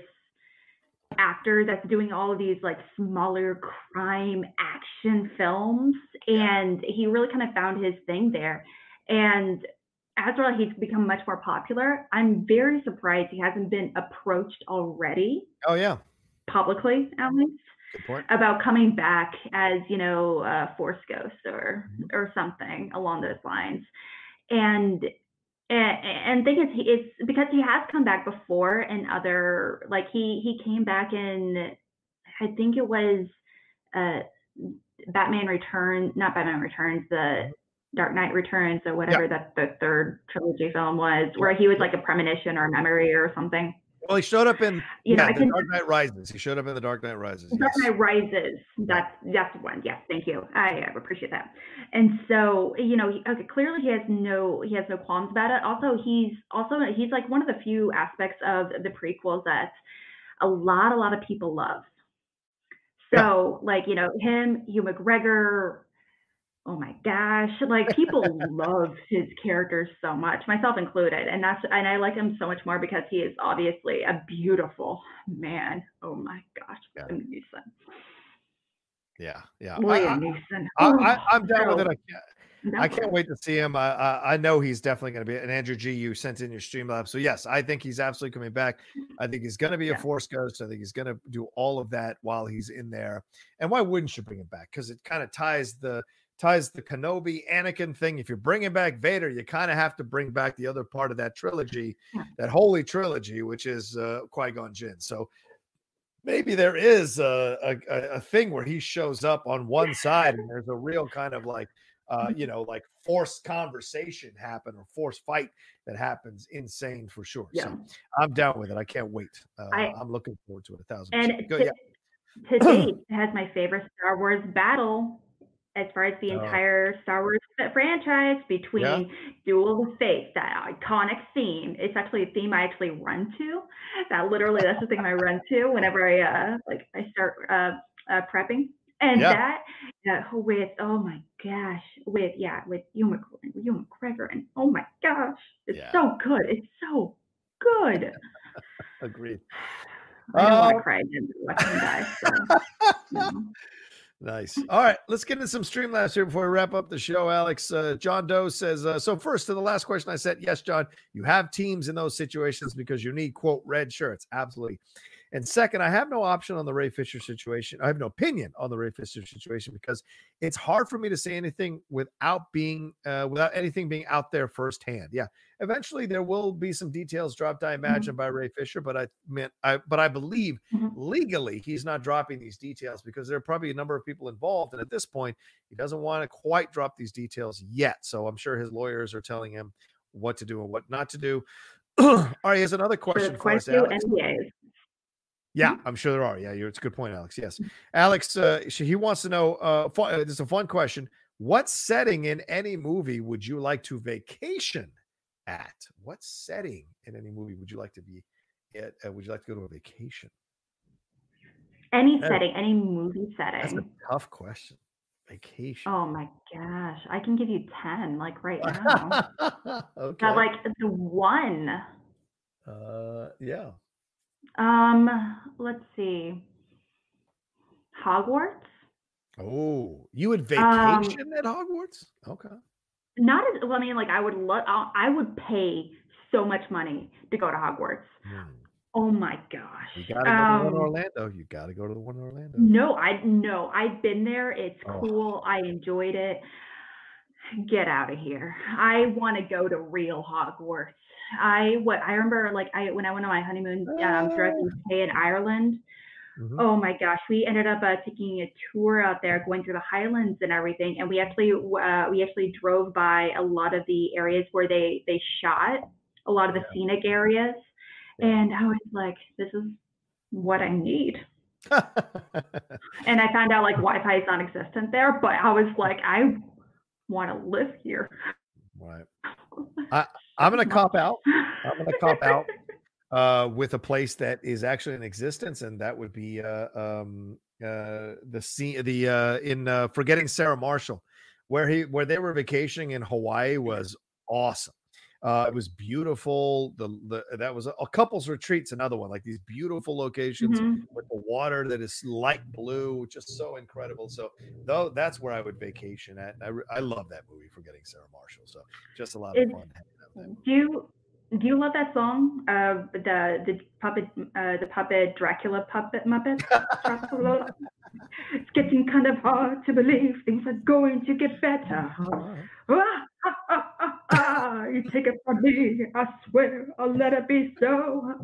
actor that's doing all of these like smaller crime action films, and he really kind of found his thing there. And as well, he's become much more popular. I'm very surprised he hasn't been approached already.
Oh yeah.
publicly, at least. About coming back as you know uh, force ghost or or something along those lines. And and, and thing is he it's because he has come back before in other like he he came back in i think it was uh batman returns not batman returns the dark knight returns or whatever that the third trilogy film was where he was like a premonition or a memory or something
Well, he showed up in
You know,
yeah,
I
the
can-
Dark Knight Rises. He showed up in the Dark Knight Rises.
Dark
yes.
Knight Rises. That's that's the one. Yes, thank you. I uh, appreciate that. And so, you know, he, okay, clearly he has no he has no qualms about it. Also, he's also he's like one of the few aspects of the prequels that a lot a lot of people love. So, like you know, him, Ewan McGregor. Oh my gosh, like people love his characters so much, myself included, and that's and I like him so much more because he is obviously a beautiful man. Oh my gosh, Liam Neeson.
Yeah, yeah.
Liam Neeson.
I,
Oh,
I, I'm down with it. I can't, I can't wait to see him. I, I, I know he's definitely going to be. And Andrew G, you sent in your stream lab so yes, I think he's absolutely coming back. I think he's going to be a Force Ghost. I think he's going to do all of that while he's in there. And why wouldn't you bring him back? Because it kind of ties the ties the Kenobi Anakin thing. If you're bringing back Vader, you kind of have to bring back the other part of that trilogy, that holy trilogy, which is uh, Qui Gon Jinn. So maybe there is a, a, a- thing where he shows up on one side and there's a real kind of like uh you know like forced conversation happen or forced fight that happens insane for sure
Yeah.
so i'm down with it i can't wait uh,
I-
i'm looking forward to it a thousand
And
And Go,
to,
yeah.
to date has my favorite Star Wars battle as far as the
Oh.
entire Star Wars franchise between
Yeah.
Duel of the Fates, that iconic theme. It's actually a theme I actually run to. That literally that's the thing I run to whenever I uh like I start uh, uh prepping. And
Yeah.
that uh, with oh my gosh, with yeah, with Ewan Mc- Ewan McGregor and oh my gosh, it's
Yeah.
so good. It's so good.
Agreed.
I don't want
Um,
to cry again watching him die. So, you know.
Nice. All right, let's get into some Streamlabs here before we wrap up the show. Alex, uh, John Doe says, uh, so first to the last question I said, yes, John, you have teams in those situations because you need, quote, red shirts. Absolutely. And second, I have no option on the Ray Fisher situation. I have no opinion on the Ray Fisher situation because it's hard for me to say anything without being, uh, without anything being out there firsthand. Yeah. Eventually there will be some details dropped, I imagine, by Ray Fisher, but I meant, I, but I believe legally he's not dropping these details because there are probably a number of people involved. And at this point, he doesn't want to quite drop these details yet. So I'm sure his lawyers are telling him what to do and what not to do. All right, here's another question for us, Alex.
NDAs.
Yeah, I'm sure there are. Yeah, you're, it's a good point, Alex. Yes, Alex, uh, he wants to know. Uh, fun, uh, this is a fun question. What setting in any movie would you like to vacation at? What setting in any movie would you like to be at? Uh, would you like to go to a vacation?
Any
That-
setting, any movie setting.
That's a
setting.
tough question. Vacation.
Oh my gosh, I can give you ten like right now.
okay.
Got like the one.
Uh, yeah.
Um, let's see. Hogwarts.
Oh, you would
Um,
vacation at Hogwarts? Okay.
Not as well. I mean, like I would love. I would pay so much money to go to Hogwarts. Oh my gosh.
You gotta go to the one in
Um,
Orlando. You gotta go to the one in Orlando.
No, I no, I've been there. It's
Oh.
cool. I enjoyed it. Get out of here. I want to go to real Hogwarts. I what I remember like I when I went on my honeymoon um throughout the UK in Ireland. Oh my gosh, we ended up uh, taking a tour out there, going through the Highlands and everything, and we actually uh, we actually drove by a lot of the areas where they they shot a lot of the scenic areas, and I was like, this is what I need. and I found out like Wi-Fi is non-existent there, but I was like, I want to live here.
Right. I, I'm gonna cop out. I'm gonna cop out uh, with a place that is actually in existence, and that would be uh, um, uh, the scene the uh, in uh, Forgetting Sarah Marshall, where he where they were vacationing in Hawaii was awesome. Uh, it was beautiful. The, the that was a, a couples retreats, another one like these beautiful locations
Mhm.
with the water that is light blue, just so incredible. So though that's where I would vacation at. I, I love that movie, Forgetting Sarah Marshall. So just a lot of
It's-
fun.
Do you do you love that song? Uh, the the puppet uh, the puppet Dracula puppet Muppet. It's getting kind of hard to believe things are going to get better. Ah, You take it from me, I swear I'll let it be so.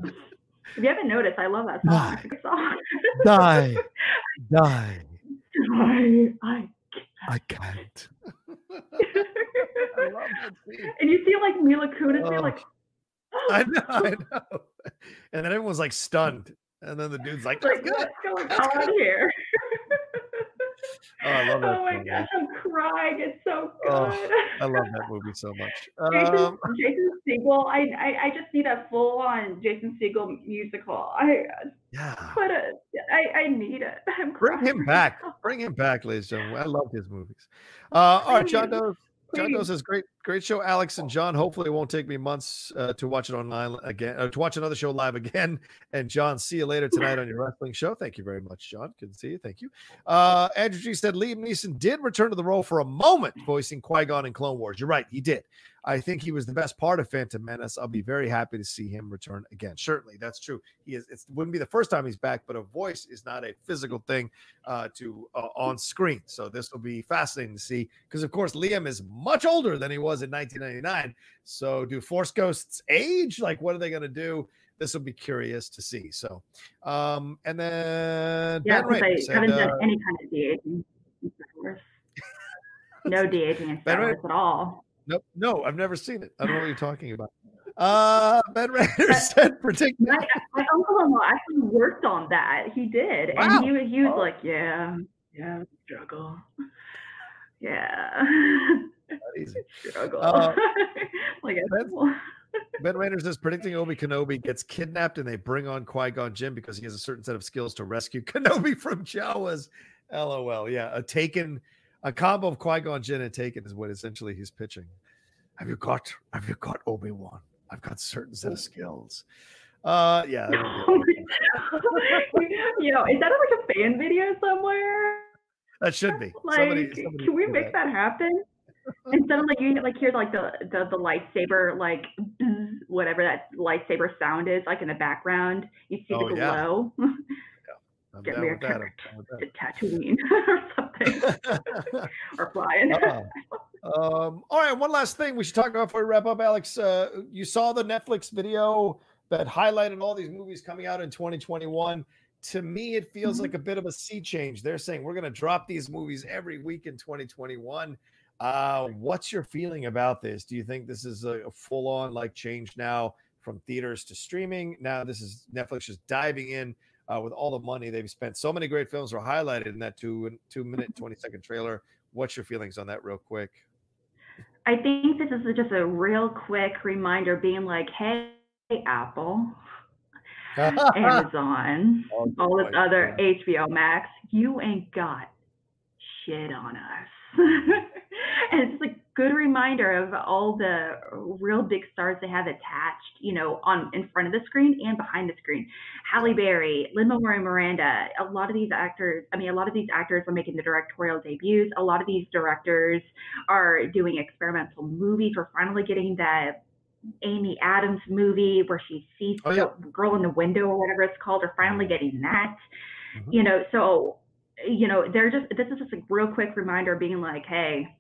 If you haven't noticed, I love that song. It's a good song.
Die, die.
I, can't. I
I can't.
and you see like Mila Kunis, you're
Oh.
like, oh.
I know, I know. And then everyone's like stunned, and then the dude's like,
like what's
good."
going on here?
"Oh, I love that."
Oh my
movie.
gosh, I'm crying. It's so good.
Oh, I love that movie so much.
Jason,
Um,
Jason Segel, I, I I just need a full on Jason Segel musical. I
yeah,
put it. I I need it. I'm
bring
crying.
him back. Bring him back, ladies and gentlemen. I love his movies. Uh, all right, John
Please,
Doe. John Doe
please.
says, "Great, great show, Alex and John. Hopefully, it won't take me months uh, to watch it online again, uh, to watch another show live again." And John, see you later tonight on your wrestling show. Thank you very much, John. Good to see you. Thank you. Uh, Andrew G said Liam Neeson did return to the role for a moment, voicing Qui Gon in Clone Wars. You're right, he did. I think he was the best part of Phantom Menace. I'll be very happy to see him return again. Certainly, that's true. He is. It wouldn't be the first time he's back, but a voice is not a physical thing uh, to uh, on screen. So this will be fascinating to see because, of course, Liam is much older than he was in 1999. So, do Force Ghosts age? Like, what are they going to do? This will be curious to see. So, um, and then
Yeah,
Ben Rader said,
haven't
uh,
done any kind of de aging in Star Wars. No de aging in Star Wars at all.
Nope, no, I've never seen it. I don't know what you're talking about. Uh, Ben Rader said, predict.
My, my uncle-in-law actually worked on that. He did,
Wow.
and he was he was
Oh.
like, yeah, yeah, struggle. Yeah. Struggle.
Uh,
like
Ben, ben Rainer says predicting Obi Kenobi gets kidnapped and they bring on Qui Gon Jinn because he has a certain set of skills to rescue Kenobi from Jawas. LOL. Yeah, a Taken, a combo of Qui Gon Jinn and Taken is what essentially he's pitching. Have you got? Have you got Obi Wan? I've got certain set of skills. Uh, yeah.
you know, is that like a fan video somewhere?
That should be.
Like,
somebody, somebody
can we make that, happen? Instead of like you like hear like the, the the lightsaber like whatever that lightsaber sound is like in the background, you see
Oh,
the glow.
I'm
Get me a
that. I'm
trip
down with that.
to Tatooine or something, or flying.
Uh-uh. Um, all right, one last thing we should talk about before we wrap up, Alex. Uh, you saw the Netflix video that highlighted all these movies coming out in 2021. To me, it feels like a bit of a sea change. They're saying we're going to drop these movies every week in 2021. Uh, what's your feeling about this? Do you think this is a, a full on like change now from theaters to streaming? Now this is Netflix just diving in uh, with all the money they've spent. So many great films were highlighted in that two two minute 20 second trailer. What's your feelings on that, real quick?
I think this is just a real quick reminder, being like, "Hey, Apple, Amazon,
Oh,
all this other HBO Max, you ain't got shit on us." and it's a good reminder of all the real big stars they have attached, you know, on in front of the screen and behind the screen. Halle Berry, Lin Manuel Miranda, a lot of these actors, I mean, a lot of these actors are making the directorial debuts. A lot of these directors are doing experimental movies. We're finally getting that Amy Adams movie where she sees
Oh, yeah.
the girl in the window or whatever it's called. We're finally getting that.
Mm-hmm.
You know, so you know, they're just this is just a real quick reminder being like, hey,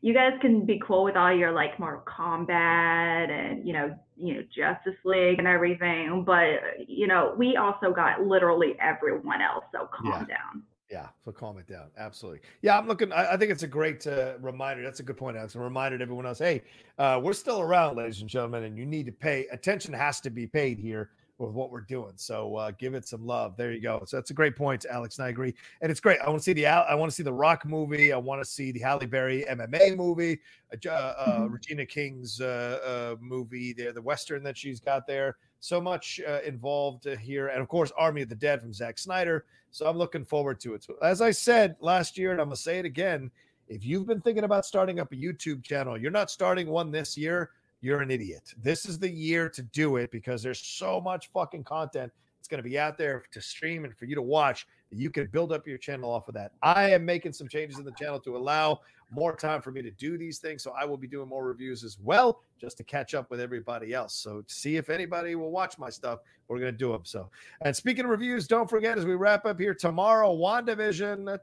you guys can be cool with all your like Mortal Kombat and you know, you know, Justice League and everything, but you know, we also got literally everyone else. So calm
Yeah.
down.
Yeah, so calm it down. Absolutely. Yeah, I'm looking. I, I think it's a great uh, reminder. That's a good point, Alex. A reminder to everyone else. Hey, uh, we're still around, ladies and gentlemen, and you need to pay attention. Has to be paid here with what we're doing. So uh, give it some love. There you go. So that's a great point, Alex, and I agree. And it's great. I want to see the I want to see the Rock movie. I want to see the Halle Berry MMA movie. Uh, uh, uh, Regina King's uh, uh, movie there, the western that she's got there. So much uh, involved here, and of course, Army of the Dead from Zack Snyder. So I'm looking forward to it. So as I said last year, and I'm gonna say it again, if you've been thinking about starting up a YouTube channel, you're not starting one this year. You're an idiot. This is the year to do it because there's so much fucking content it's going to be out there to stream and for you to watch you can build up your channel off of that. I am making some changes in the channel to allow more time for me to do these things. So I will be doing more reviews as well, just to catch up with everybody else. So see if anybody will watch my stuff, we're going to do them. So, and speaking of reviews, don't forget as we wrap up here tomorrow, WandaVision,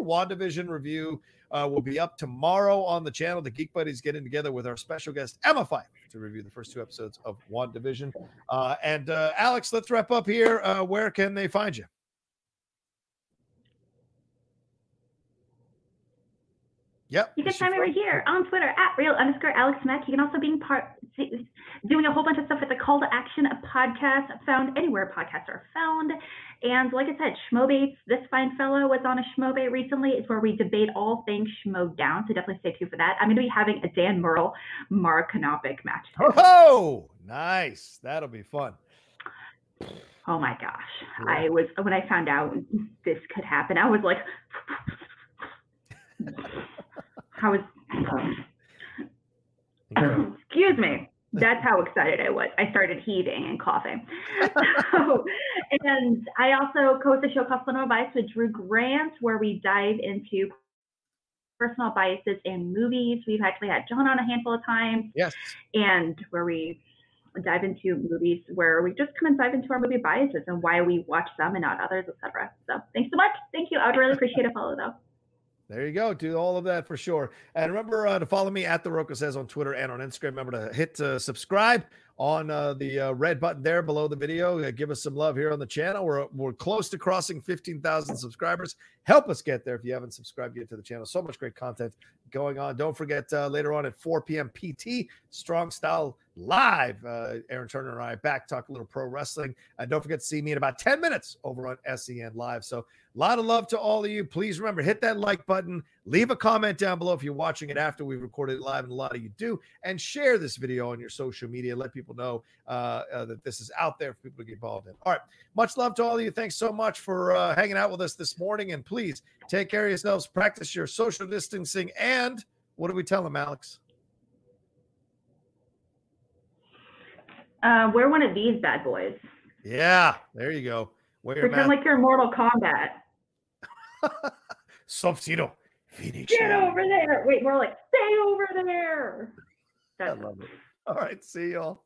WandaVision review uh, will be up tomorrow on the channel. The Geek Buddies getting together with our special guest, Emma Five, to review the first two episodes of WandaVision. Uh, and uh, Alex, let's wrap up here. Uh, where can they find you? Yep.
You can find me right here on Twitter at real underscore Alex Mack. You can also be part doing a whole bunch of stuff with the Call to Action a podcast found anywhere podcasts are found. And like I said, Schmobates, this fine fellow was on a Schmobate recently. It's where we debate all things Schmoedown. So definitely stay tuned for that. I'm going to be having a Dan Murrell, Mark Canopic match.
Oh, nice. That'll be fun.
Oh my gosh. I was, when I found out this could happen, I was like, I was, excuse me. That's how excited I was. I started heaving and coughing. so, and I also co host a show called Cinema Bias with Drew Grant, where we dive into personal biases in movies. We've actually had John on a handful of times.
Yes.
And where we dive into movies where we just come and dive into our movie biases and why we watch some and not others, etc. So thanks so much. Thank you. I would really appreciate a follow though.
There you go. Do all of that for sure. And remember uh, to follow me at the Rocha says on Twitter and on Instagram. Remember to hit uh, subscribe on uh, the uh, red button there below the video. Uh, give us some love here on the channel. We're we're close to crossing 15,000 subscribers. Help us get there if you haven't subscribed yet to the channel. So much great content going on. Don't forget uh, later on at 4 p.m. PT Strong Style live. Uh, Aaron Turner and I back talk a little pro wrestling. And don't forget to see me in about 10 minutes over on SEN Live. So a lot of love to all of you. Please remember, hit that like button, leave a comment down below if you're watching it after we've recorded it live, and a lot of you do, and share this video on your social media. Let people know uh, uh, that this is out there for people to get involved in. All right. Much love to all of you. Thanks so much for uh, hanging out with us this morning. And please take care of yourselves, practice your social distancing, and what do we tell them, Alex?
Uh, wear one of these bad boys.
Yeah, there you go. Wear
Pretend like you're Mortal Kombat.
Sub-Zero. Finish
Get
him.
over there. Wait, more like stay over there.
I love it. All right. See y'all.